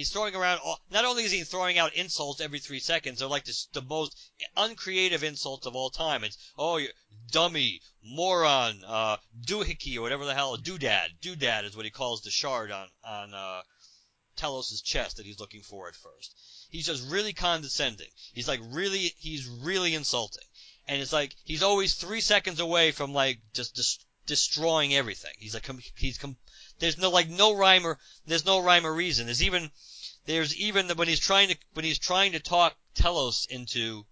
He's throwing around. All, not only is he throwing out insults every three seconds, they're like the, most uncreative insults of all time. It's oh, you dummy, moron, uh, doohickey, or whatever the hell, doodad. Doodad is what he calls the shard on on uh, Telos's chest that he's looking for at first. He's just really condescending. He's like really, he's really insulting, and it's like he's always three seconds away from like just destroying everything. He's like he's com- there's no like no rhyme or there's no rhyme or reason. There's even there's even when he's trying to when he's trying to talk Telos into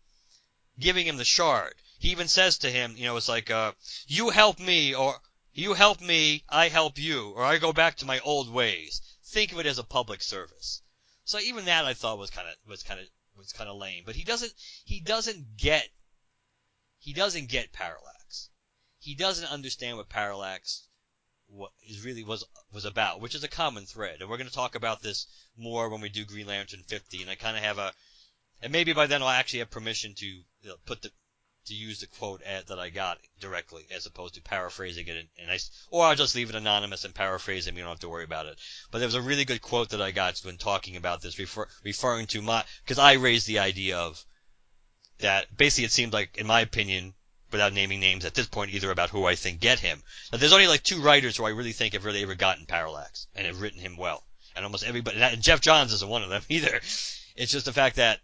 giving him the shard. He even says to him, you know, it's like, uh, you help me or you help me, I help you, or I go back to my old ways. Think of it as a public service. So even that I thought was kind of was kind of was kind of lame. But he doesn't he doesn't get he doesn't get parallax. He doesn't understand what parallax what is really was was about, which is a common thread. And we're going to talk about this more when we do Green Lantern 50. And I kind of have a and maybe by then I'll actually have permission to you know, put the to use the quote that I got directly as opposed to paraphrasing it and, and I or I'll just leave it anonymous and paraphrase it. You don't have to worry about it. But there was a really good quote that I got when talking about this, refer, referring to my because I raised the idea of that basically it seemed like, in my opinion, without naming names at this point either about who I think get him, that there's only like two writers who I really think have really ever gotten Parallax and have written him well, and almost everybody. And Geoff Johns isn't one of them [laughs] either. It's just the fact that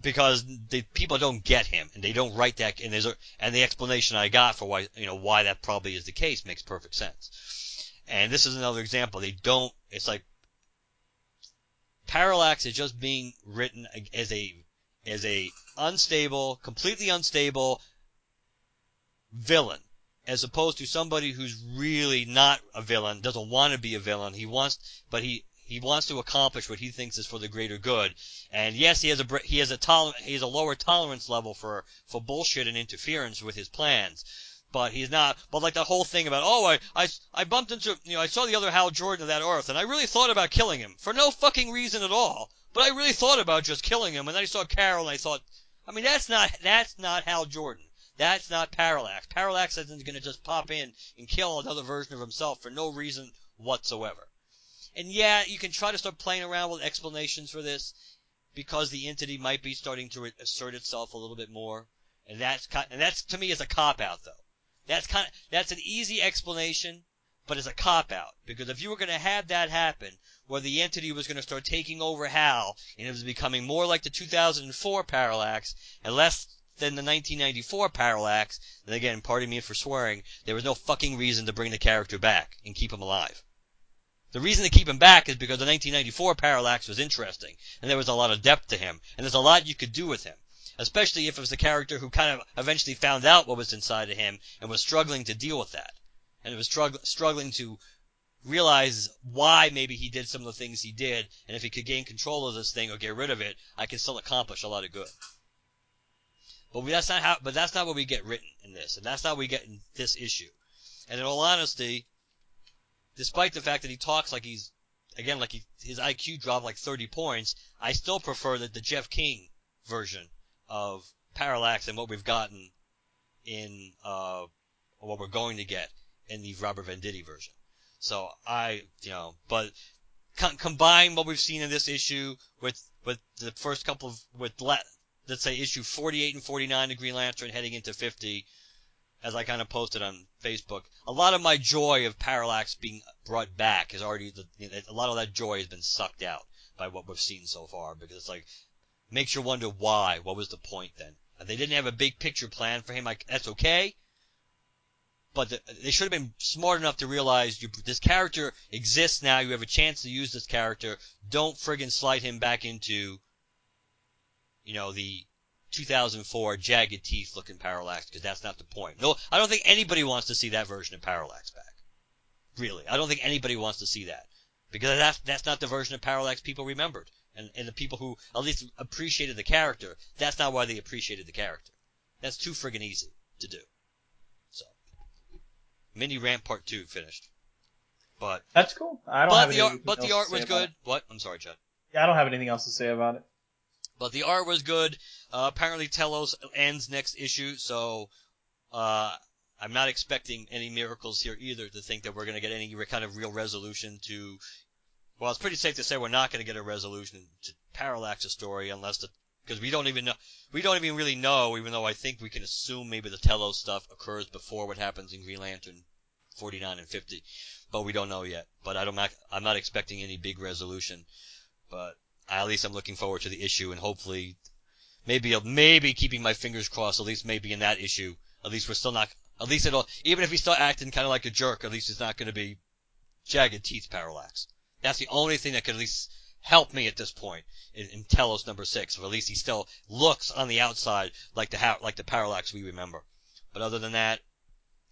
because the people don't get him and they don't write that and there's a, and the explanation I got for why you know why that probably is the case makes perfect sense. And this is another example. They don't. It's like Parallax is just being written as a as a unstable, completely unstable villain, as opposed to somebody who's really not a villain, doesn't want to be a villain. He wants, but he he wants to accomplish what he thinks is for the greater good. And yes, he has a he has a toler- he has a lower tolerance level for for bullshit and interference with his plans. But he's not. But like the whole thing about oh I I I bumped into you know I saw the other Hal Jordan of that Earth and I really thought about killing him for no fucking reason at all. But I really thought about just killing him. And then I saw Carol and I thought, I mean that's not that's not Hal Jordan. That's not Parallax. Parallax isn't going to just pop in and kill another version of himself for no reason whatsoever. And yeah, you can try to start playing around with explanations for this because the entity might be starting to assert itself a little bit more. And that's and that's to me is a cop out though. That's kind of that's an easy explanation, but it's a cop out because if you were going to have that happen, where the entity was going to start taking over Hal and it was becoming more like the 2004 Parallax and less than the 1994 Parallax, then again, pardon me for swearing, there was no fucking reason to bring the character back and keep him alive. The reason to keep him back is because the 1994 Parallax was interesting, and there was a lot of depth to him, and there's a lot you could do with him. Especially if it was a character who kind of eventually found out what was inside of him and was struggling to deal with that. And was strugg- struggling to realize why maybe he did some of the things he did, and if he could gain control of this thing or get rid of it, I can still accomplish a lot of good. But that's not how, but that's not what we get written in this, and that's not what we get in this issue. And in all honesty, despite the fact that he talks like he's again like he, his IQ dropped like 30 points, I still prefer that the Jeff King version of Parallax and what we've gotten in uh what we're going to get in the Robert Venditti version. So I, you know, but co- combine what we've seen in this issue with with the first couple of with let's say issue 48 and 49 of Green Lantern heading into 50 as I kind of posted on Facebook, a lot of my joy of Parallax being brought back is already the, a lot of that joy has been sucked out by what we've seen so far because it's like makes you wonder why. What was the point then? They didn't have a big picture plan for him. Like that's okay, but the, they should have been smart enough to realize you, this character exists now. You have a chance to use this character. Don't friggin' slide him back into, you know, the 2004 jagged teeth looking Parallax because that's not the point. No, I don't think anybody wants to see that version of Parallax back. Really, I don't think anybody wants to see that because that's that's not the version of Parallax people remembered, and and the people who at least appreciated the character. That's not why they appreciated the character. That's too friggin' easy to do. So, mini rant part two finished. But that's cool. I don't but the art, but the art was good. What? I'm sorry, Chad. Yeah, I don't have anything else to say about it. But the art was good. Uh, apparently, Telos ends next issue, so uh, I'm not expecting any miracles here either. To think that we're going to get any kind of real resolution to. Well, it's pretty safe to say we're not going to get a resolution to Parallax's story unless the because we don't even know we don't even really know. Even though I think we can assume maybe the Telos stuff occurs before what happens in Green Lantern 49 and 50, but we don't know yet. But I don't. I'm not expecting any big resolution. But at least I'm looking forward to the issue and hopefully maybe maybe keeping my fingers crossed at least maybe in that issue at least we're still not at least it'll even if he's still acting kind of like a jerk at least it's not going to be jagged teeth parallax. That's the only thing that could at least help me at this point in, in Telos number six or at least he still looks on the outside like the like the parallax we remember. But other than that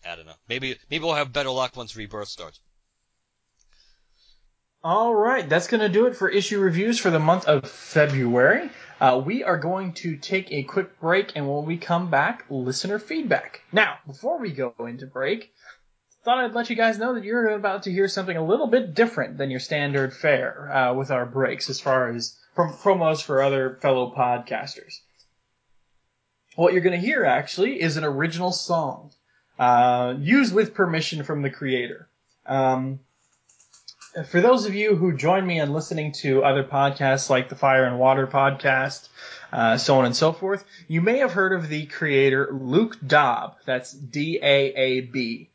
I don't know. Maybe maybe we'll have better luck once rebirth starts all right, that's going to do it for issue reviews for the month of February. Uh, we are going to take a quick break, and when we come back, listener feedback. Now, before we go into break, thought I'd let you guys know that you're about to hear something a little bit different than your standard fare uh, with our breaks, as far as prom- promos for other fellow podcasters. What you're going to hear actually is an original song, uh, used with permission from the creator. Um, for those of you who join me in listening to other podcasts like the Fire and Water podcast, uh, so on and so forth, you may have heard of the creator Luke Daab. That's D A A B.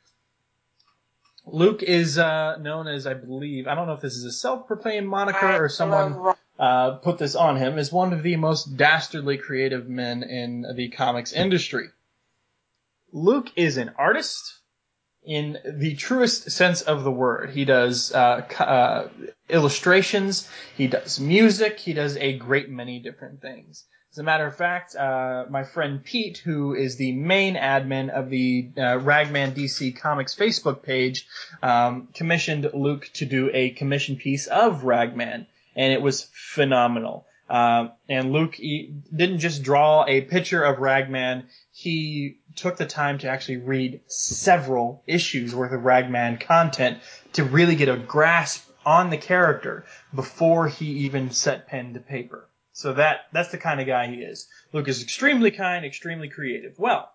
Luke is uh, known as, I believe, I don't know if this is a self-proclaimed moniker or someone uh, put this on him, as one of the most dastardly creative men in the comics industry. Luke is an artist, in the truest sense of the word. He does uh, uh, illustrations, he does music, he does a great many different things. As a matter of fact, uh, my friend Pete, who is the main admin of the uh, Ragman DC Comics Facebook page, um, commissioned Luke to do a commission piece of Ragman, and it was phenomenal. Um, and Luke didn't just draw a picture of Ragman, he took the time to actually read several issues worth of Ragman content to really get a grasp on the character before he even set pen to paper. So that that's the kind of guy he is. Luke is extremely kind, extremely creative. Well,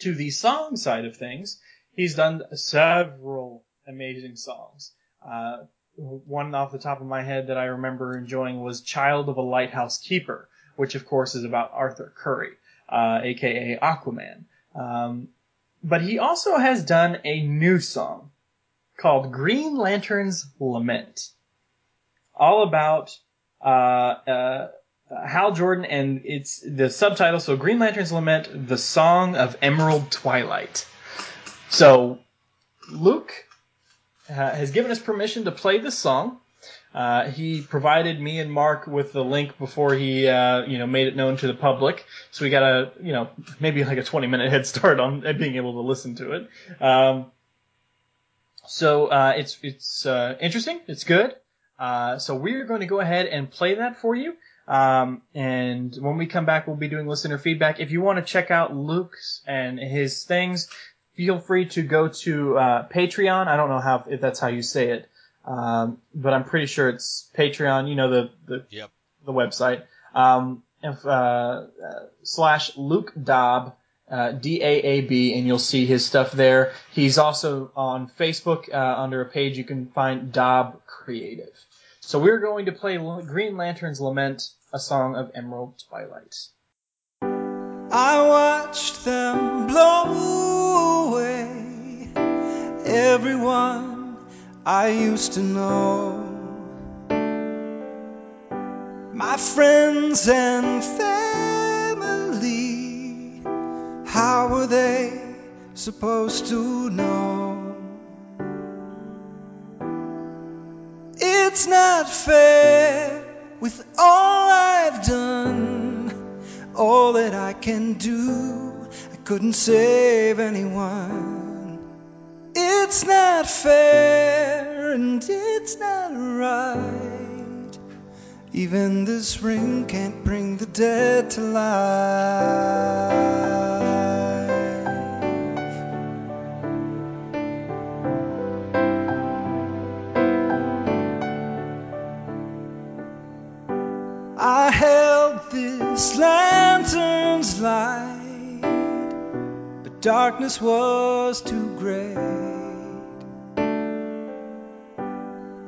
to the song side of things, he's done several amazing songs. Uh, one off the top of my head that I remember enjoying was "Child of a Lighthouse Keeper," which of course is about Arthur Curry, uh, aka Aquaman. Um, but he also has done a new song called "Green Lantern's Lament," all about uh, uh, Hal Jordan, and it's the subtitle. So Green Lantern's Lament, the Song of Emerald Twilight. So Luke has given us permission to play this song. Uh, he provided me and Mark with the link before he, uh, you know, made it known to the public. So we got a, you know, maybe like a 20 minute head start on [laughs] being able to listen to it. Um, so uh, it's it's uh, interesting. It's good. Uh, so we're going to go ahead and play that for you. Um, and when we come back, we'll be doing listener feedback. If you want to check out Luke's and his things, feel free to go to uh, Patreon. I don't know how if that's how you say it, um, but I'm pretty sure it's Patreon. You know the the, Yep. the website. Um, if, uh, uh, slash Luke Daab, uh, D-A-A-B, and you'll see his stuff there. He's also on Facebook uh, under a page you can find Daab Creative. So we're going to play L- Green Lantern's Lament, a song of Emerald Twilight. I watched them blow away everyone I used to know. My friends and family, how were they supposed to know? It's not fair with all I've done all that I can do. I couldn't save anyone. It's not fair and it's not right. Even this ring can't bring the dead to life. I held this lantern's light, but darkness was too great.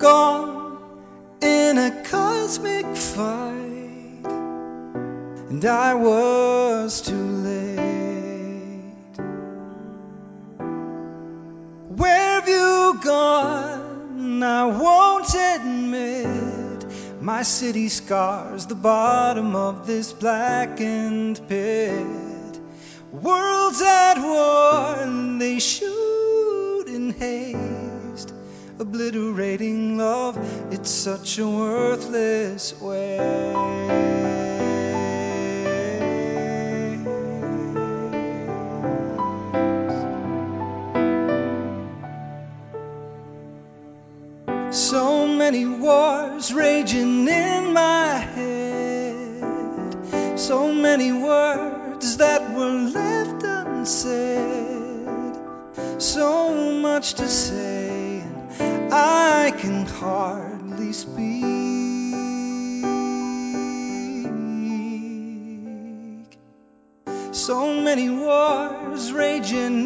Gone in a cosmic fight, and I was too late. Where have you gone? I won't admit my city scars the bottom of this blackened pit. Worlds at war, and they shoot in haste, obliterating love. It's such a worthless waste. So many wars raging in my head. So many words that were left unsaid. So much to say, I can hardly speak. So many wars raging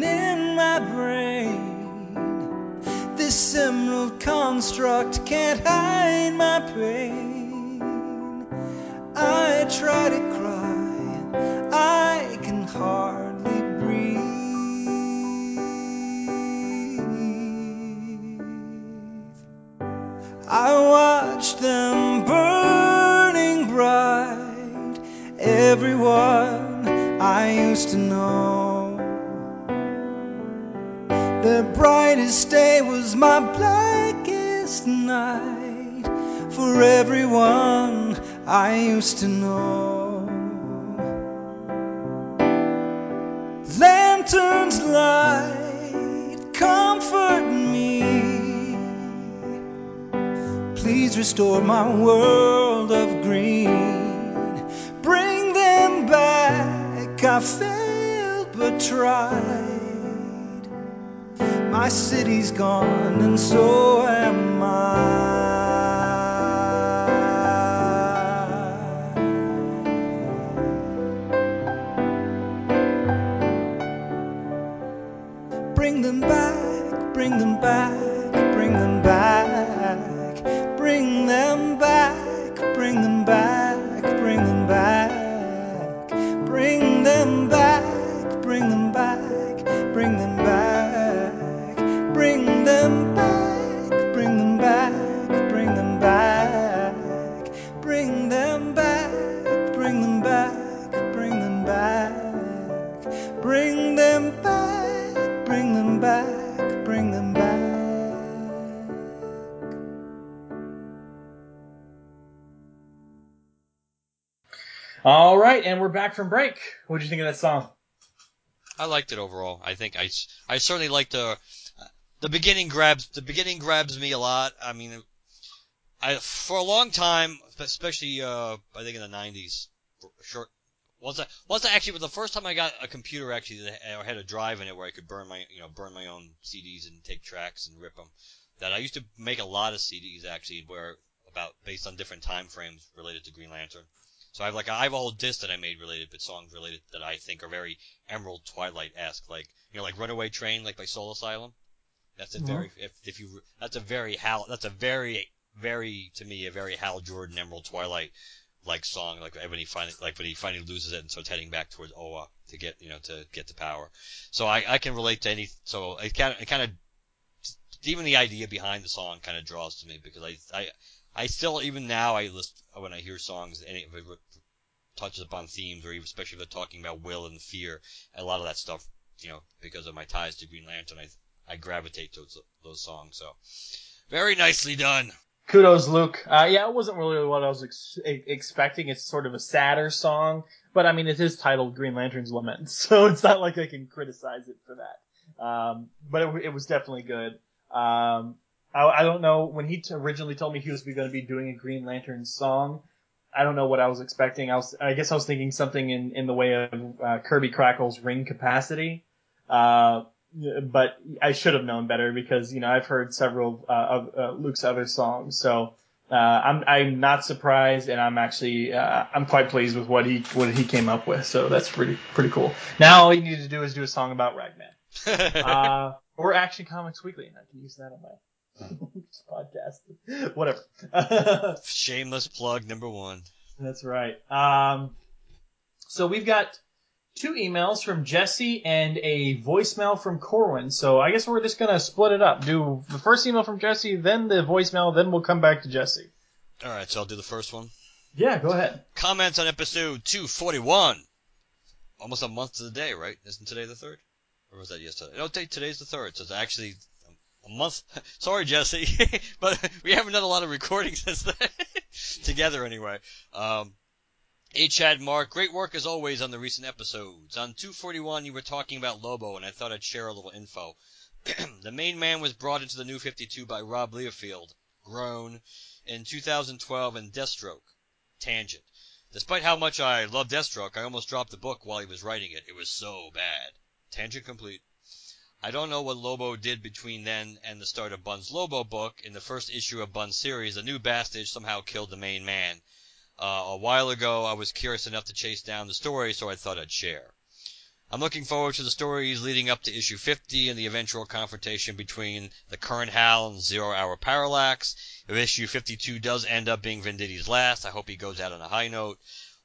my blackest night for everyone I used to know. Lanterns light, comfort me. Please restore my world of green. Bring them back. I failed but tried. My city's gone, and so am I. and we're back from break. What did you think of that song? I liked it overall. I think I, I certainly liked the the beginning grabs the beginning grabs me a lot. I mean, I for a long time, especially uh, I think in the '90s, for short. Once I once I actually was the first time I got a computer actually that had a drive in it where I could burn my you know burn my own CDs and take tracks and rip them. That I used to make a lot of CDs actually where about based on different time frames related to Green Lantern. So I have like I have a whole disc that I made related, but songs related that I think are very Emerald Twilight esque, like you know, like Runaway Train, like by Soul Asylum. That's a Mhm. very if if you that's a very Hal that's a very very to me a very Hal Jordan Emerald Twilight like song, like when he finally like when he finally loses it and starts heading back towards Oa to get you know to get the power. So I I can relate to any so it kind of it kind of even the idea behind the song kind of draws to me because I I I still even now I list when I hear songs any if it touches upon themes or even especially if they're talking about will and fear a lot of that stuff you know because of my ties to Green Lantern I I gravitate towards those songs so very nicely done Kudos, Luke. Uh, yeah, it wasn't really what I was ex- expecting. It's sort of a sadder song, but I mean, it is titled Green Lantern's Lament, [laughs] so it's not like I can criticize it for that. Um, but it, it was definitely good. Um, I, I don't know when he t- originally told me he was going to be doing a Green Lantern song. I don't know what I was expecting. I was, I guess I was thinking something in, in the way of uh, Kirby Krackle's ring capacity. Uh, but I should have known better because you know I've heard several uh, of uh, Luke's other songs, so uh, I'm I'm not surprised, and I'm actually uh, I'm quite pleased with what he what he came up with. So that's pretty pretty cool. Now all you need to do is do a song about Ragman, [laughs] uh, or Action Comics Weekly, and I can use that on my podcast, [laughs] whatever. [laughs] shameless plug number one That's right. Um, so we've got two emails from Jesse and a voicemail from Corwin. So I guess we're just gonna split it up. Do the first email from Jesse, then the voicemail, then we'll come back to Jesse. all right so I'll do the first one Yeah, go ahead. comments on episode 241 almost a month to the day right isn't today the third or was that yesterday no today's the third so it's actually a month [laughs] sorry Jesse [laughs] but we haven't done a lot of recording [laughs] since then together anyway um Hey Chad Mark, great work as always on the recent episodes. On 241 you were talking about Lobo and I thought I'd share a little info. [clears throat] the main man was brought into the new 52 by Rob Liefeld, grown, in 2012 in Deathstroke, Tangent. Despite how much I love Deathstroke, I almost dropped the book while he was writing it. It was so bad. Tangent complete. I don't know what Lobo did between then and the start of Bunn's Lobo book. In the first issue of Bunn's series, a new bastard somehow killed the main man. Uh, a while ago, I was curious enough to chase down the story, so I thought I'd share. I'm looking forward to the stories leading up to issue 50 and the eventual confrontation between the current Hal and Zero Hour Parallax. If issue 52 does end up being Venditti's last, I hope he goes out on a high note.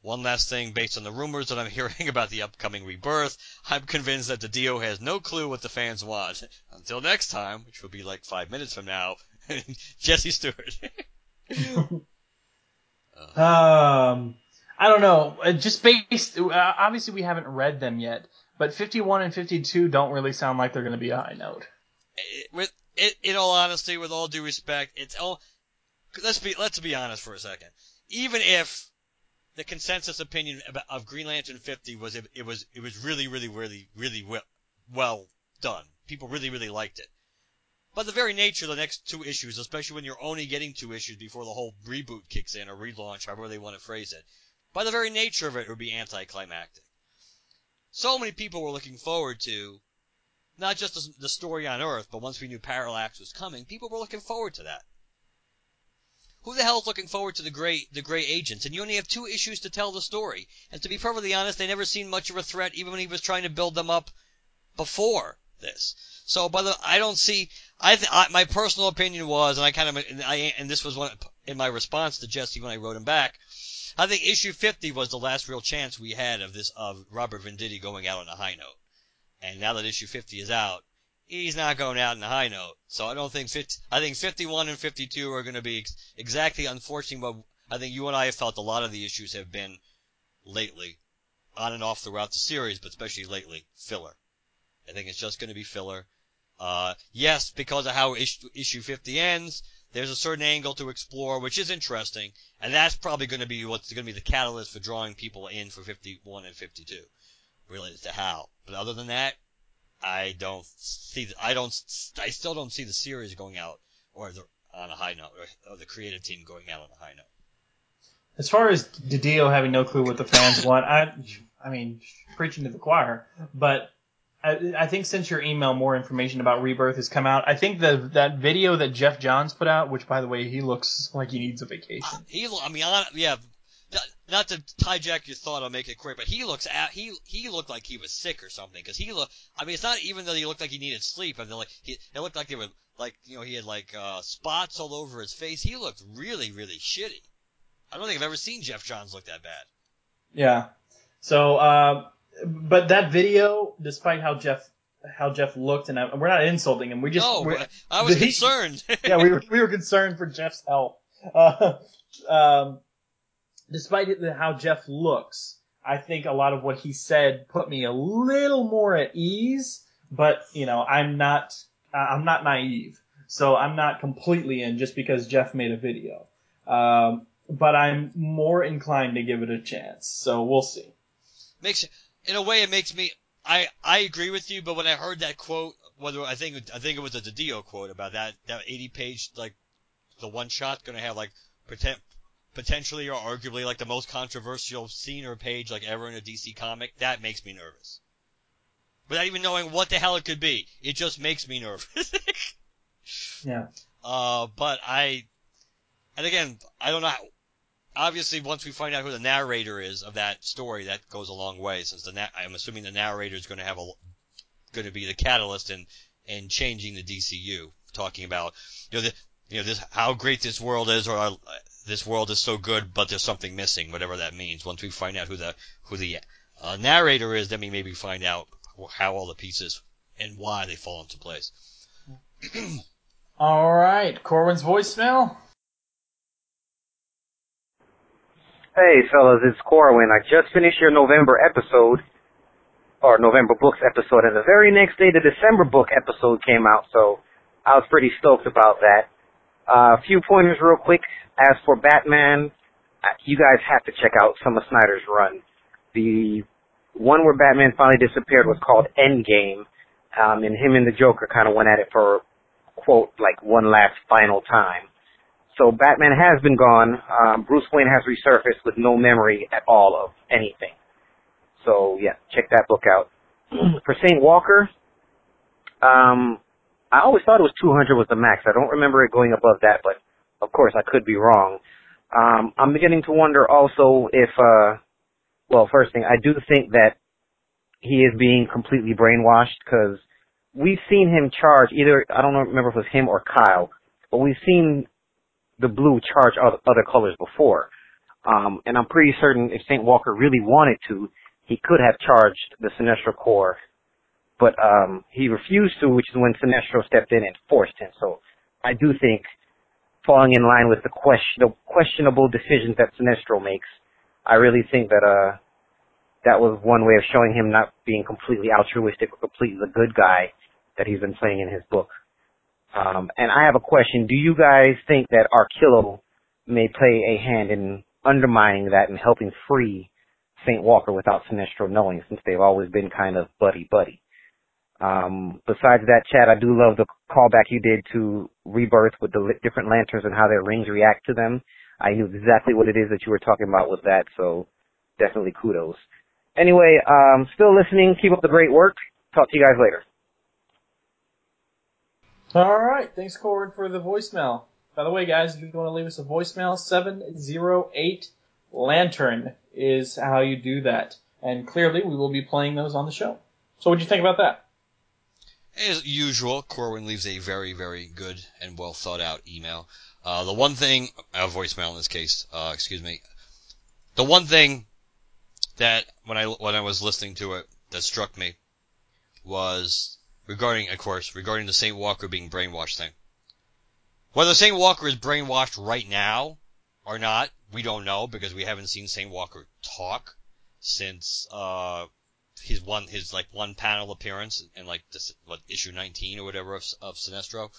One last thing, based on the rumors that I'm [laughs] hearing about the upcoming rebirth, I'm convinced that DiDio has no clue what the fans want. [laughs] Until next time, which will be like five minutes from now, [laughs] Jesse Stewart. Um, I don't know. Uh, Just based, uh, obviously we haven't read them yet, but 51 and 52 don't really sound like they're going to be a high note. it, with it, in all honesty, with all due respect, it's all. Let's be let's be honest for a second. Even if the consensus opinion of Green Lantern 50 was it, it was it was really really really really well, well done. People really really liked it. But the very nature of the next two issues, especially when you're only getting two issues before the whole reboot kicks in or relaunch, however they want to phrase it, by the very nature of it, it would be anticlimactic. So many people were looking forward to not just the, the story on Earth, but once we knew Parallax was coming, people were looking forward to that. Who the hell is looking forward to the gray the gray agents? And you only have two issues to tell the story. And to be perfectly honest, they never seemed much of a threat, even when he was trying to build them up before this. So, by the I don't see. I, th- I my personal opinion was, and I kind of I and this was one in my response to Jesse when I wrote him back. I think issue 50 was the last real chance we had of this of Robert Venditti going out on a high note. And now that issue 50 is out, he's not going out on a high note. So I don't think 50, I think 51 and 52 are going to be ex- exactly unfortunately what I think you and I have felt a lot of the issues have been lately, on and off throughout the series, but especially lately, filler. I think it's just going to be filler. Uh, yes, because of how issue, issue 50 ends, there's a certain angle to explore, which is interesting, and that's probably going to be what's going to be the catalyst for drawing people in for 51 and 52 related to how. But other than that, I don't see. I don't. I still don't see the series going out or the, on a high note, or, or the creative team going out on a high note. As far as DiDio having no clue what the fans want, I, I mean, preaching to the choir. But I, I think since your email, more information about Rebirth has come out. I think the that video that Geoff Johns put out, which by the way, he looks like he needs a vacation. He, I mean, yeah, not, to hijack your thought, I'll make it quick, but he looks at he he looked like he was sick or something because he looked. I mean, it's not even that he looked like he needed sleep. I mean, like he it looked like they were like you know he had like uh, spots all over his face. He looked really really shitty. I don't think I've ever seen Geoff Johns look that bad. Yeah. So, uh, but that video, despite how Geoff how Geoff looked, and I, we're not insulting him. We just no, I was [laughs] he- concerned. yeah, we were we were concerned for Geoff's health. [laughs] Uh, um, despite how Geoff looks, I think a lot of what he said put me a little more at ease. But you know, I'm not I'm not naive, so I'm not completely in just because Geoff made a video. Um, but I'm more inclined to give it a chance. So we'll see. makes in a way it makes me I I agree with you, but when I heard that quote, whether I think I think it was a DiDio quote about that that 80 page like the one shot going to have like pretend potentially or arguably like the most controversial scene or page like ever in a DC comic, that makes me nervous. Without even knowing what the hell it could be, it just makes me nervous. [laughs] Yeah. Uh, but I, and again, I don't know. Obviously, once we find out who the narrator is of that story, that goes a long way. Since the na- I'm assuming the narrator is going to have a, going to be the catalyst in in changing the DCU. Talking about you know the you know this how great this world is, or uh, this world is so good, but there's something missing, whatever that means. Once we find out who the who the uh, narrator is, then we maybe find out how all the pieces and why they fall into place. [clears throat] All right, Corwin's voicemail. Hey, fellas, it's Corwin. I just finished your November episode, or November books episode, and the very next day the December book episode came out, so I was pretty stoked about that. Uh, a few pointers real quick. As for Batman, uh, you guys have to check out some of Snyder's run. The one where Batman finally disappeared was called Endgame, um, and him and the Joker kind of went at it for, quote, like one last final time. So Batman has been gone. Um, Bruce Wayne has resurfaced with no memory at all of anything. So yeah, check that book out. [clears throat] For Saint Walker, um, I always thought it was 200 was the max. I don't remember it going above that, but of course I could be wrong. Um, I'm beginning to wonder also if, uh, well, first thing, I do think that he is being completely brainwashed because we've seen him charge either, I don't remember if it was him or Kyle, but we've seen the blue charge other, colors before. Um, and I'm pretty certain if St. Walker really wanted to, he could have charged the Sinestro Corps. But um, he refused to, which is when Sinestro stepped in and forced him. So I do think falling in line with the, question, the questionable decisions that Sinestro makes, I really think that uh, that was one way of showing him not being completely altruistic or completely the good guy that he's been playing in his book. Um, and I have a question. Do you guys think that Arkillo may play a hand in undermining that and helping free St. Walker without Sinestro knowing since they've always been kind of buddy-buddy? Um, besides that, Chad, I do love the callback you did to Rebirth with the different lanterns and how their rings react to them. I knew exactly what it is that you were talking about with that, so definitely kudos. Anyway, um, still listening. Keep up the great work. Talk to you guys later. All right. Thanks, Corwin, for the voicemail. By the way, guys, if you want to leave us a voicemail, 708 Lantern is how you do that. And clearly, we will be playing those on the show. So, what do you think about that? As usual, Corwin leaves a very, very good and well thought out email. Uh, the one thing, a voicemail in this case, uh, excuse me. The one thing that when I when I was listening to it that struck me was regarding, of course, regarding the Saint Walker being brainwashed thing. Whether Saint Walker is brainwashed right now or not, we don't know because we haven't seen Saint Walker talk since uh, his one his like one panel appearance in like this what issue 19 or whatever of, of Sinestro.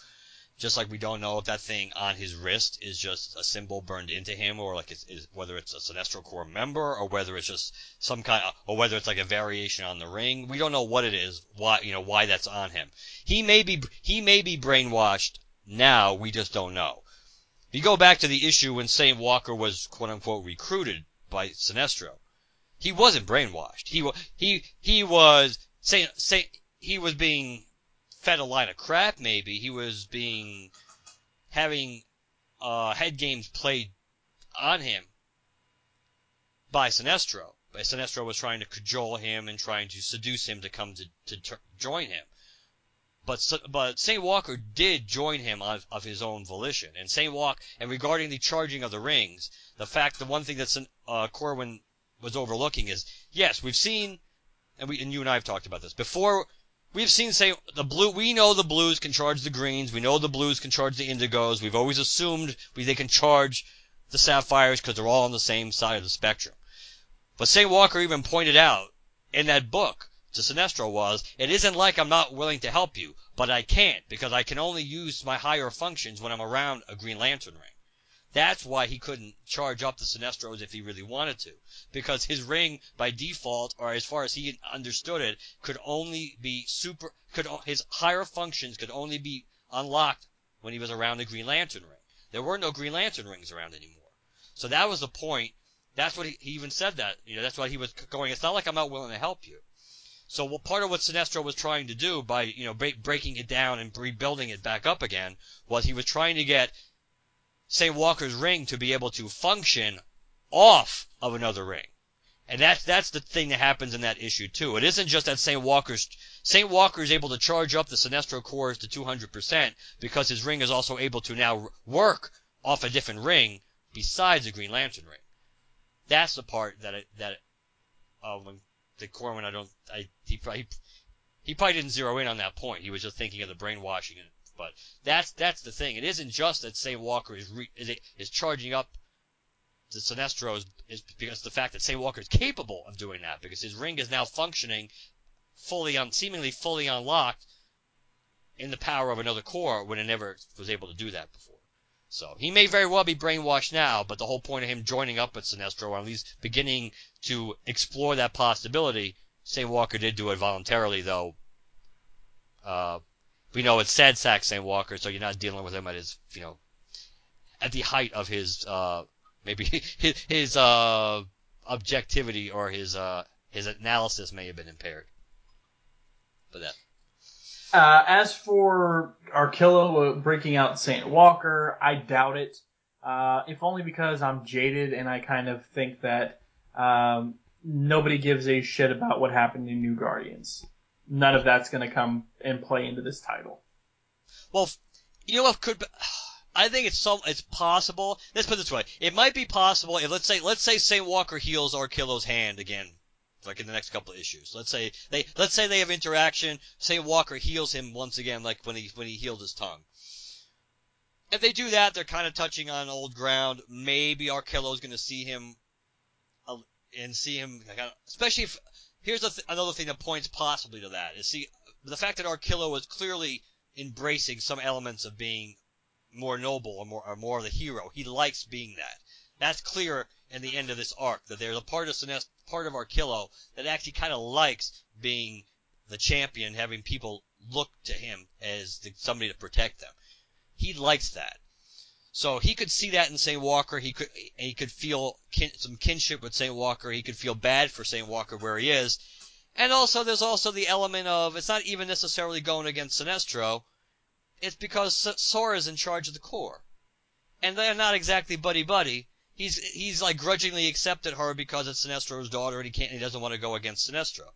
Just like we don't know if that thing on his wrist is just a symbol burned into him, or like it's, is, whether it's a Sinestro Corps member, or whether it's just some kind, of, or whether it's like a variation on the ring. We don't know what it is, why you know why that's on him. He may be he may be brainwashed now. We just don't know. If you go back to the issue when Saint Walker was quote unquote recruited by Sinestro, he wasn't brainwashed. He wa- he he was Saint Saint he was being fed a line of crap. Maybe he was being having uh, head games played on him by Sinestro. But Sinestro was trying to cajole him and trying to seduce him to come to to ter- join him. But but Saint Walker did join him of, of his own volition. And Saint Walker and regarding the charging of the rings, the fact the one thing that uh, Corwin was overlooking is yes, we've seen and we and you and I have talked about this before. We've seen say the blue. We know the blues can charge the greens. We know the blues can charge the indigos. We've always assumed we, they can charge the sapphires because they're all on the same side of the spectrum. But St. Walker even pointed out in that book to Sinestro was, it isn't like I'm not willing to help you, but I can't because I can only use my higher functions when I'm around a Green Lantern ring. That's why he couldn't charge up the Sinestros if he really wanted to. Because his ring, by default, or as far as he understood it, could only be super, could, his higher functions could only be unlocked when he was around the Green Lantern ring. There were no Green Lantern rings around anymore. So that was the point. That's what he, he even said that. You know, that's why he was going, it's not like I'm not willing to help you. So what part of what Sinestro was trying to do by, you know, break, breaking it down and rebuilding it back up again was he was trying to get St. Walker's ring to be able to function off of another ring. And that's that's the thing that happens in that issue too. It isn't just that St. Walker's St. Walker is able to charge up the Sinestro Corps to 200% because his ring is also able to now work off a different ring besides the Green Lantern ring. That's the part that it, that uh, when the Corwin I don't I he probably he probably didn't zero in on that point. He was just thinking of the brainwashing but that's that's the thing. It isn't just that St. Walker is re, is, is charging up the Sinestro is, is because the fact that St. Walker is capable of doing that because his ring is now functioning fully on seemingly fully unlocked in the power of another core when it never was able to do that before. So he may very well be brainwashed now, but the whole point of him joining up with Sinestro, or at least beginning to explore that possibility, St. Walker did do it voluntarily, though. Uh, we know it's sad sack St. Walker, so you're not dealing with him at his, you know, at the height of his, uh, maybe [laughs] his, his uh, objectivity or his, uh, his analysis may have been impaired. But that. Uh, as for Arkillo breaking out St. Walker, I doubt it. Uh, if only because I'm jaded and I kind of think that um, nobody gives a shit about what happened in New Guardians. None of that's going to come and play into this title. Well, you know what could be, I think it's some it's possible. Let's put it this way: it might be possible if let's say let's say Saint Walker heals Arkillo's hand again, like in the next couple of issues. Let's say they let's say they have interaction. Saint Walker heals him once again, like when he when he healed his tongue. If they do that, they're kind of touching on old ground. Maybe Arkillo's going to see him uh, and see him, especially if here's th- another thing that points possibly to that is see the fact that Arkillo was clearly embracing some elements of being more noble or more or more of the hero. He likes being that. That's clear in the end of this arc that there's a part of Sinest, part of Arkillo that actually kind of likes being the champion, having people look to him as the, somebody to protect them. He likes that. So he could see that in St. Walker. He could he could feel kin, some kinship with St. Walker. He could feel bad for St. Walker where he is. And also, there's also the element of it's not even necessarily going against Sinestro. It's because Sora Sora's in charge of the Corps, and they're not exactly buddy buddy. He's he's like grudgingly accepted her because it's Sinestro's daughter, and he can't he doesn't want to go against Sinestro.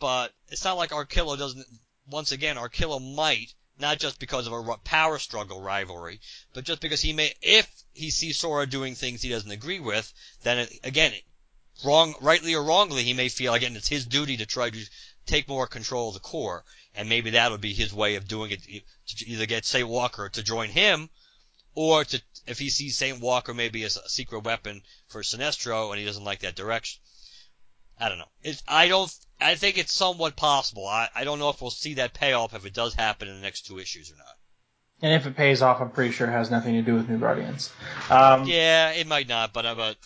But it's not like Arkillo doesn't. Once again, Arkillo might not just because of a power struggle rivalry, but just because he may, if he sees Sora doing things he doesn't agree with, then it, again, wrong, rightly or wrongly, he may feel again it's his duty to try to take more control of the Corps, and maybe that would be his way of doing it to either get Saint Walker to join him, or to if he sees Saint Walker maybe as a secret weapon for Sinestro and he doesn't like that direction. I don't know. It's, I don't. I think it's somewhat possible. I, I don't know if we'll see that payoff if it does happen in the next two issues or not. And if it pays off, I'm pretty sure it has nothing to do with New Guardians. Um, yeah, it might not, but uh, but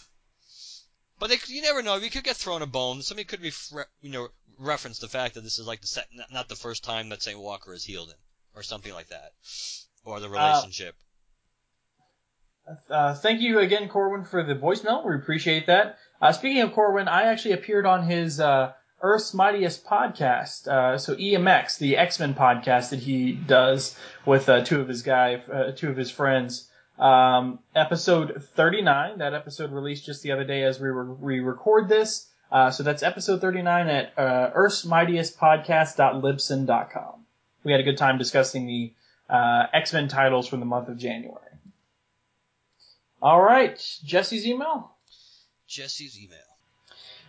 but they, you never know. We could get thrown a bone. Somebody could refre- you know reference the fact that this is like the set, not the first time that Saint Walker has healed him, or something like that, or the uh, relationship. Uh, uh, thank you again, Corwin, for the voicemail. We appreciate that. Uh, speaking of Corwin, I actually appeared on his uh, Earth's Mightiest podcast, uh, so EMX, the X Men podcast that he does with uh, two of his guy, uh, two of his friends. Um, episode 39. That episode released just the other day as we re- record this. Uh, so that's episode 39 at uh, Earth's Mightiest Podcast.libsyn.com. We had a good time discussing the uh, X Men titles from the month of January. All right, Jesse's email. Jesse's email.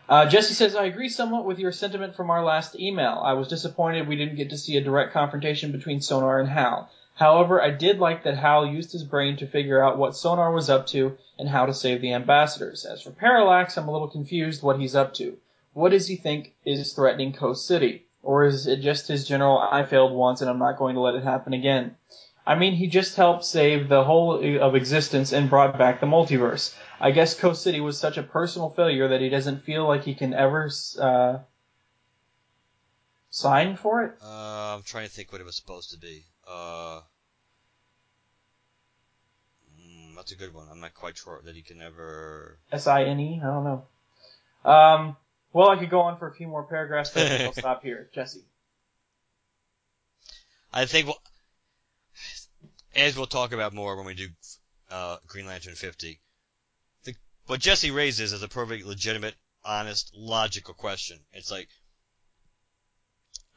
Uh, Jesse says, I agree somewhat with your sentiment from our last email. I was disappointed we didn't get to see a direct confrontation between Sonar and Hal. However, I did like that Hal used his brain to figure out what Sonar was up to and how to save the ambassadors. As for Parallax, I'm a little confused what he's up to. What does he think is threatening Coast City? Or is it just his general, I failed once and I'm not going to let it happen again? I mean, he just helped save the whole of existence and brought back the multiverse. I guess Coast City was such a personal failure that he doesn't feel like he can ever uh, sign for it. Uh, I'm trying to think what it was supposed to be. Uh, mm, that's a good one. I'm not quite sure that he can ever. S I N E. I don't know. Um, well, I could go on for a few more paragraphs, but I'll [laughs] stop here. Jesse. I think. Well, as we'll talk about more when we do uh, Green Lantern 50, the, what Jesse raises is a perfectly legitimate, honest, logical question. It's like,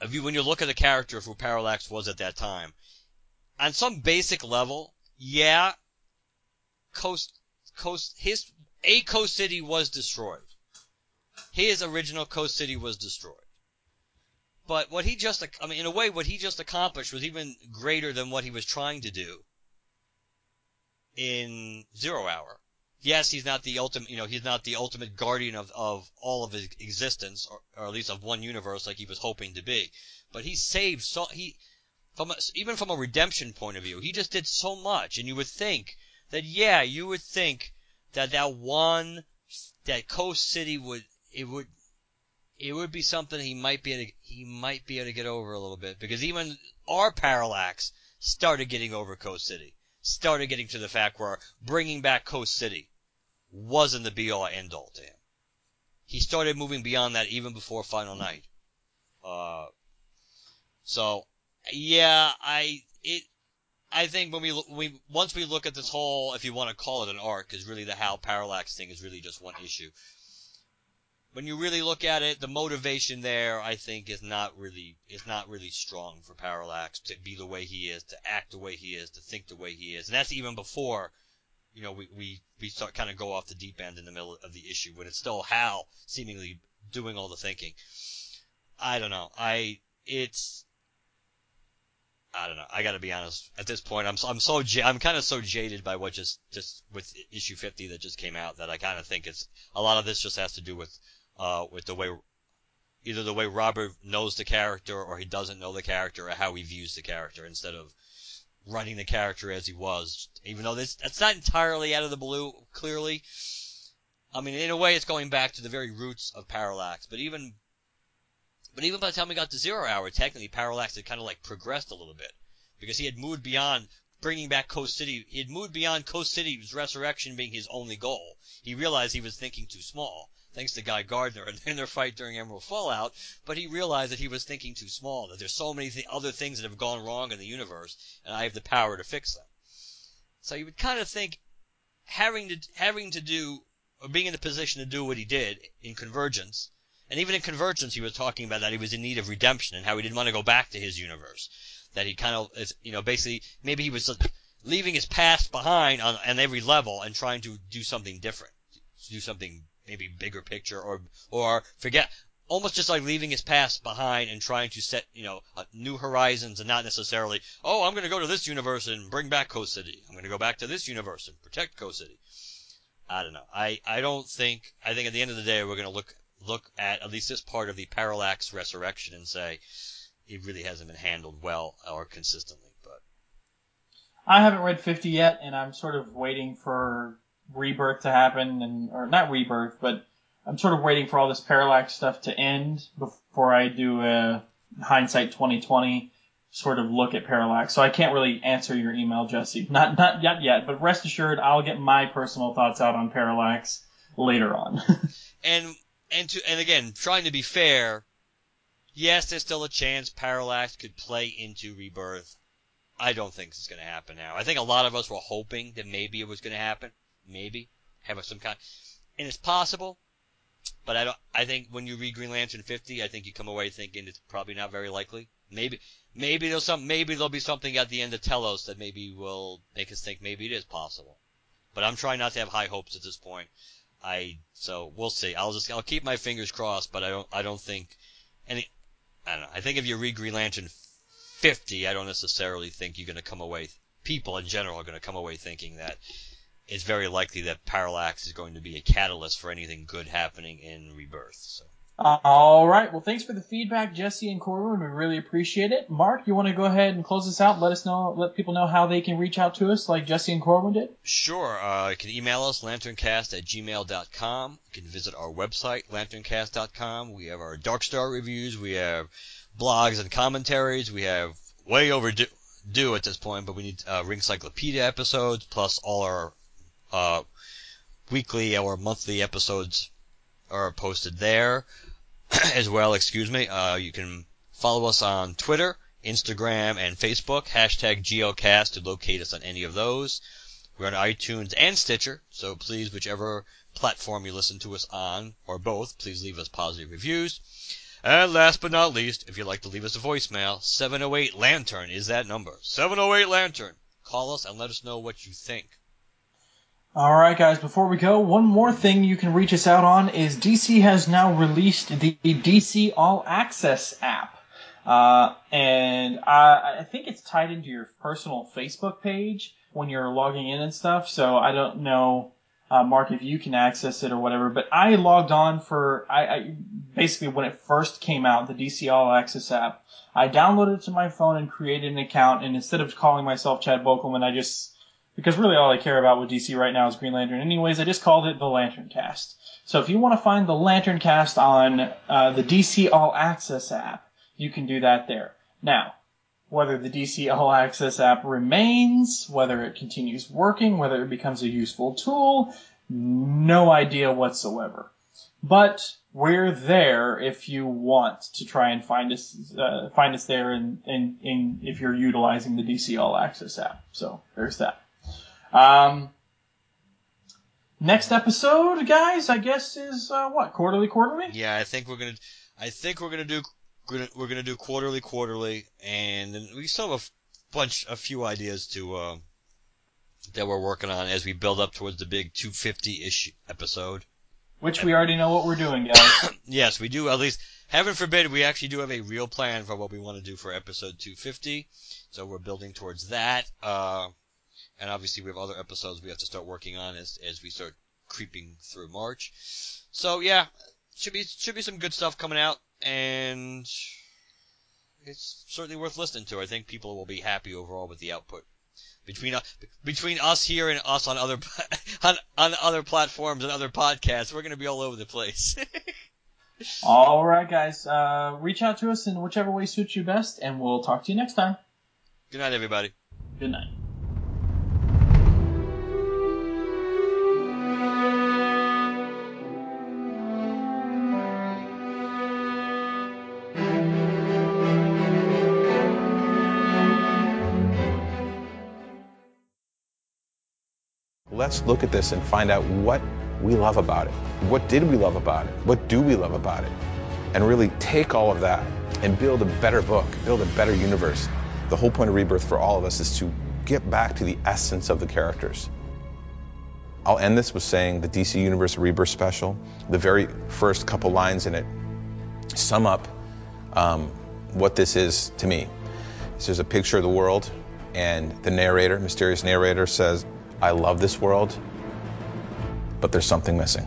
if you, when you look at the character of who Parallax was at that time, on some basic level, yeah, Coast, Coast, his, a Coast City was destroyed. His original Coast City was destroyed. But what he just, I mean, in a way, what he just accomplished was even greater than what he was trying to do in Zero Hour. Yes, he's not the ultimate, you know, he's not the ultimate guardian of, of all of his existence, or, or at least of one universe like he was hoping to be. But he saved so, he, from a, even from a redemption point of view, he just did so much, and you would think that, yeah, you would think that that one, that Coast City would, it would, it would be something he might be able to, he might be able to get over a little bit because even our parallax started getting over Coast City, started getting to the fact where bringing back Coast City wasn't the be all end all to him. He started moving beyond that even before Final Night. Uh, so yeah, I it I think when we we once we look at this whole, if you want to call it an arc, is really the Hal Parallax thing is really just one issue when you really look at it, the motivation there, I think, is not really is not really strong for Parallax to be the way he is, to act the way he is, to think the way he is, and that's even before, you know, we we we start kind of go off the deep end in the middle of the issue when it's still Hal seemingly doing all the thinking. I don't know. I it's I don't know. I got to be honest. At this point, I'm so, I'm so I'm kind of so jaded by what just just with issue 50 that just came out that I kind of think it's a lot of this just has to do with uh, with the way either the way Robert knows the character or he doesn't know the character or how he views the character instead of running the character as he was. Even though this that's not entirely out of the blue, clearly. I mean, in a way, it's going back to the very roots of Parallax. But even, but even by the time we got to Zero Hour, technically Parallax had kind of like progressed a little bit because he had moved beyond bringing back Coast City. He had moved beyond Coast City's resurrection being his only goal. He realized he was thinking too small, thanks to Guy Gardner and in their fight during Emerald Fallout. But he realized that he was thinking too small. That there's so many th- other things that have gone wrong in the universe, and I have the power to fix them. So you would kind of think having to having to do or being in the position to do what he did in Convergence. And even in Convergence, he was talking about that he was in need of redemption and how he didn't want to go back to his universe that he kind of you know, basically maybe he was leaving his past behind on, on every level and trying to do something different, to do something maybe bigger picture or or forget almost just like leaving his past behind and trying to set, you know, uh, new horizons and not necessarily, oh, I'm going to go to this universe and bring back Coast City. I'm going to go back to this universe and protect Coast City. I don't know. I, I don't think, I think at the end of the day, we're going to look, look at at least this part of the Parallax Resurrection and say, it really hasn't been handled well or consistently. But I haven't read 50 yet, and I'm sort of waiting for rebirth to happen, and or not rebirth, but I'm sort of waiting for all this parallax stuff to end before I do a hindsight 2020 sort of look at parallax. So I can't really answer your email, Jesse. Not not yet yet, but rest assured, I'll get my personal thoughts out on parallax later on. [laughs] and and to and again, trying to be fair, yes, there's still a chance Parallax could play into Rebirth. I don't think it's going to happen now. I think a lot of us were hoping that maybe it was going to happen. Maybe have some kind, and it's possible. But I don't. I think when you read Green Lantern 50, I think you come away thinking it's probably not very likely. Maybe, maybe there's some. Maybe there'll be something at the end of Telos that maybe will make us think maybe it is possible. But I'm trying not to have high hopes at this point. I so we'll see. I'll just I'll keep my fingers crossed, but I don't I don't think any I don't know. I think if you read Green Lantern 50, I don't necessarily think you're going to come away. People in general are going to come away thinking that it's very likely that Parallax is going to be a catalyst for anything good happening in Rebirth. So. All right. Well, thanks for the feedback, Jesse and Corwin. We really appreciate it. Mark, you want to go ahead and close this out? Let us know, let people know how they can reach out to us, like Jesse and Corwin did. Sure. Uh, you can email us lanterncast at gmail.com. You can visit our website lanterncast.com. We have our Dark Star reviews. We have blogs and commentaries. We have way overdue at this point, but we need uh, Ring Cyclopedia episodes plus all our uh, weekly or monthly episodes are posted there. [clears throat] as well, excuse me. Uh, you can follow us on Twitter, Instagram, and Facebook. Hashtag Geocast to locate us on any of those. We're on iTunes and Stitcher, so please, whichever platform you listen to us on, or both, please leave us positive reviews. And last but not least, if you'd like to leave us a voicemail, 708 Lantern is that number. 708 Lantern. Call us and let us know what you think. All right, guys, before we go, one more thing you can reach us out on is DC has now released the DC All Access app. Uh, and I, I think it's tied into your personal Facebook page when you're logging in and stuff. So I don't know, uh, Mark, if you can access it or whatever. But I logged on for I, I basically when it first came out, the DC All Access app. I downloaded it to my phone and created an account. And instead of calling myself Chad Bokelman, I just because really all I care about with DC right now is Green Lantern. Anyways, I just called it the Lantern Cast. So if you want to find the Lantern Cast on uh, the DC All Access app, you can do that there. Now, whether the DC All Access app remains, whether it continues working, whether it becomes a useful tool, no idea whatsoever. But we're there if you want to try and find us uh, find us there, and, and, if you're utilizing the DC All Access app. So there's that. Um, next episode, guys, I guess is uh, what quarterly, quarterly. Yeah, I think we're gonna. I think we're gonna do. We're gonna do quarterly, quarterly, and we still have a bunch, a few ideas to uh, that we're working on as we build up towards the big 250-ish episode. Which we already know what we're doing, guys. [coughs] yes, we do. At least, heaven forbid, we actually do have a real plan for what we want to do for episode 250. So we're building towards that. Uh, and obviously we have other episodes we have to start working on as as we start creeping through March. So yeah, should be should be some good stuff coming out. and it's certainly worth listening to. I think people will be happy overall with the output. Between uh, between us here and us on other [laughs] on, on other platforms and other podcasts, we're going to be all over the place. [laughs] All right, guys. Uh, reach out to us in whichever way suits you best, and we'll talk to you next time. Good night, everybody. Good night. Let's look at this and find out what we love about it. What did we love about it? What do we love about it? And really take all of that and build a better book, build a better universe. The whole point of Rebirth for all of us is to get back to the essence of the characters. I'll end this with saying the DC Universe Rebirth special, the very first couple lines in it sum up um, what this is to me. There's a picture of the world, and the narrator, mysterious narrator, says, I love this world, but there's something missing.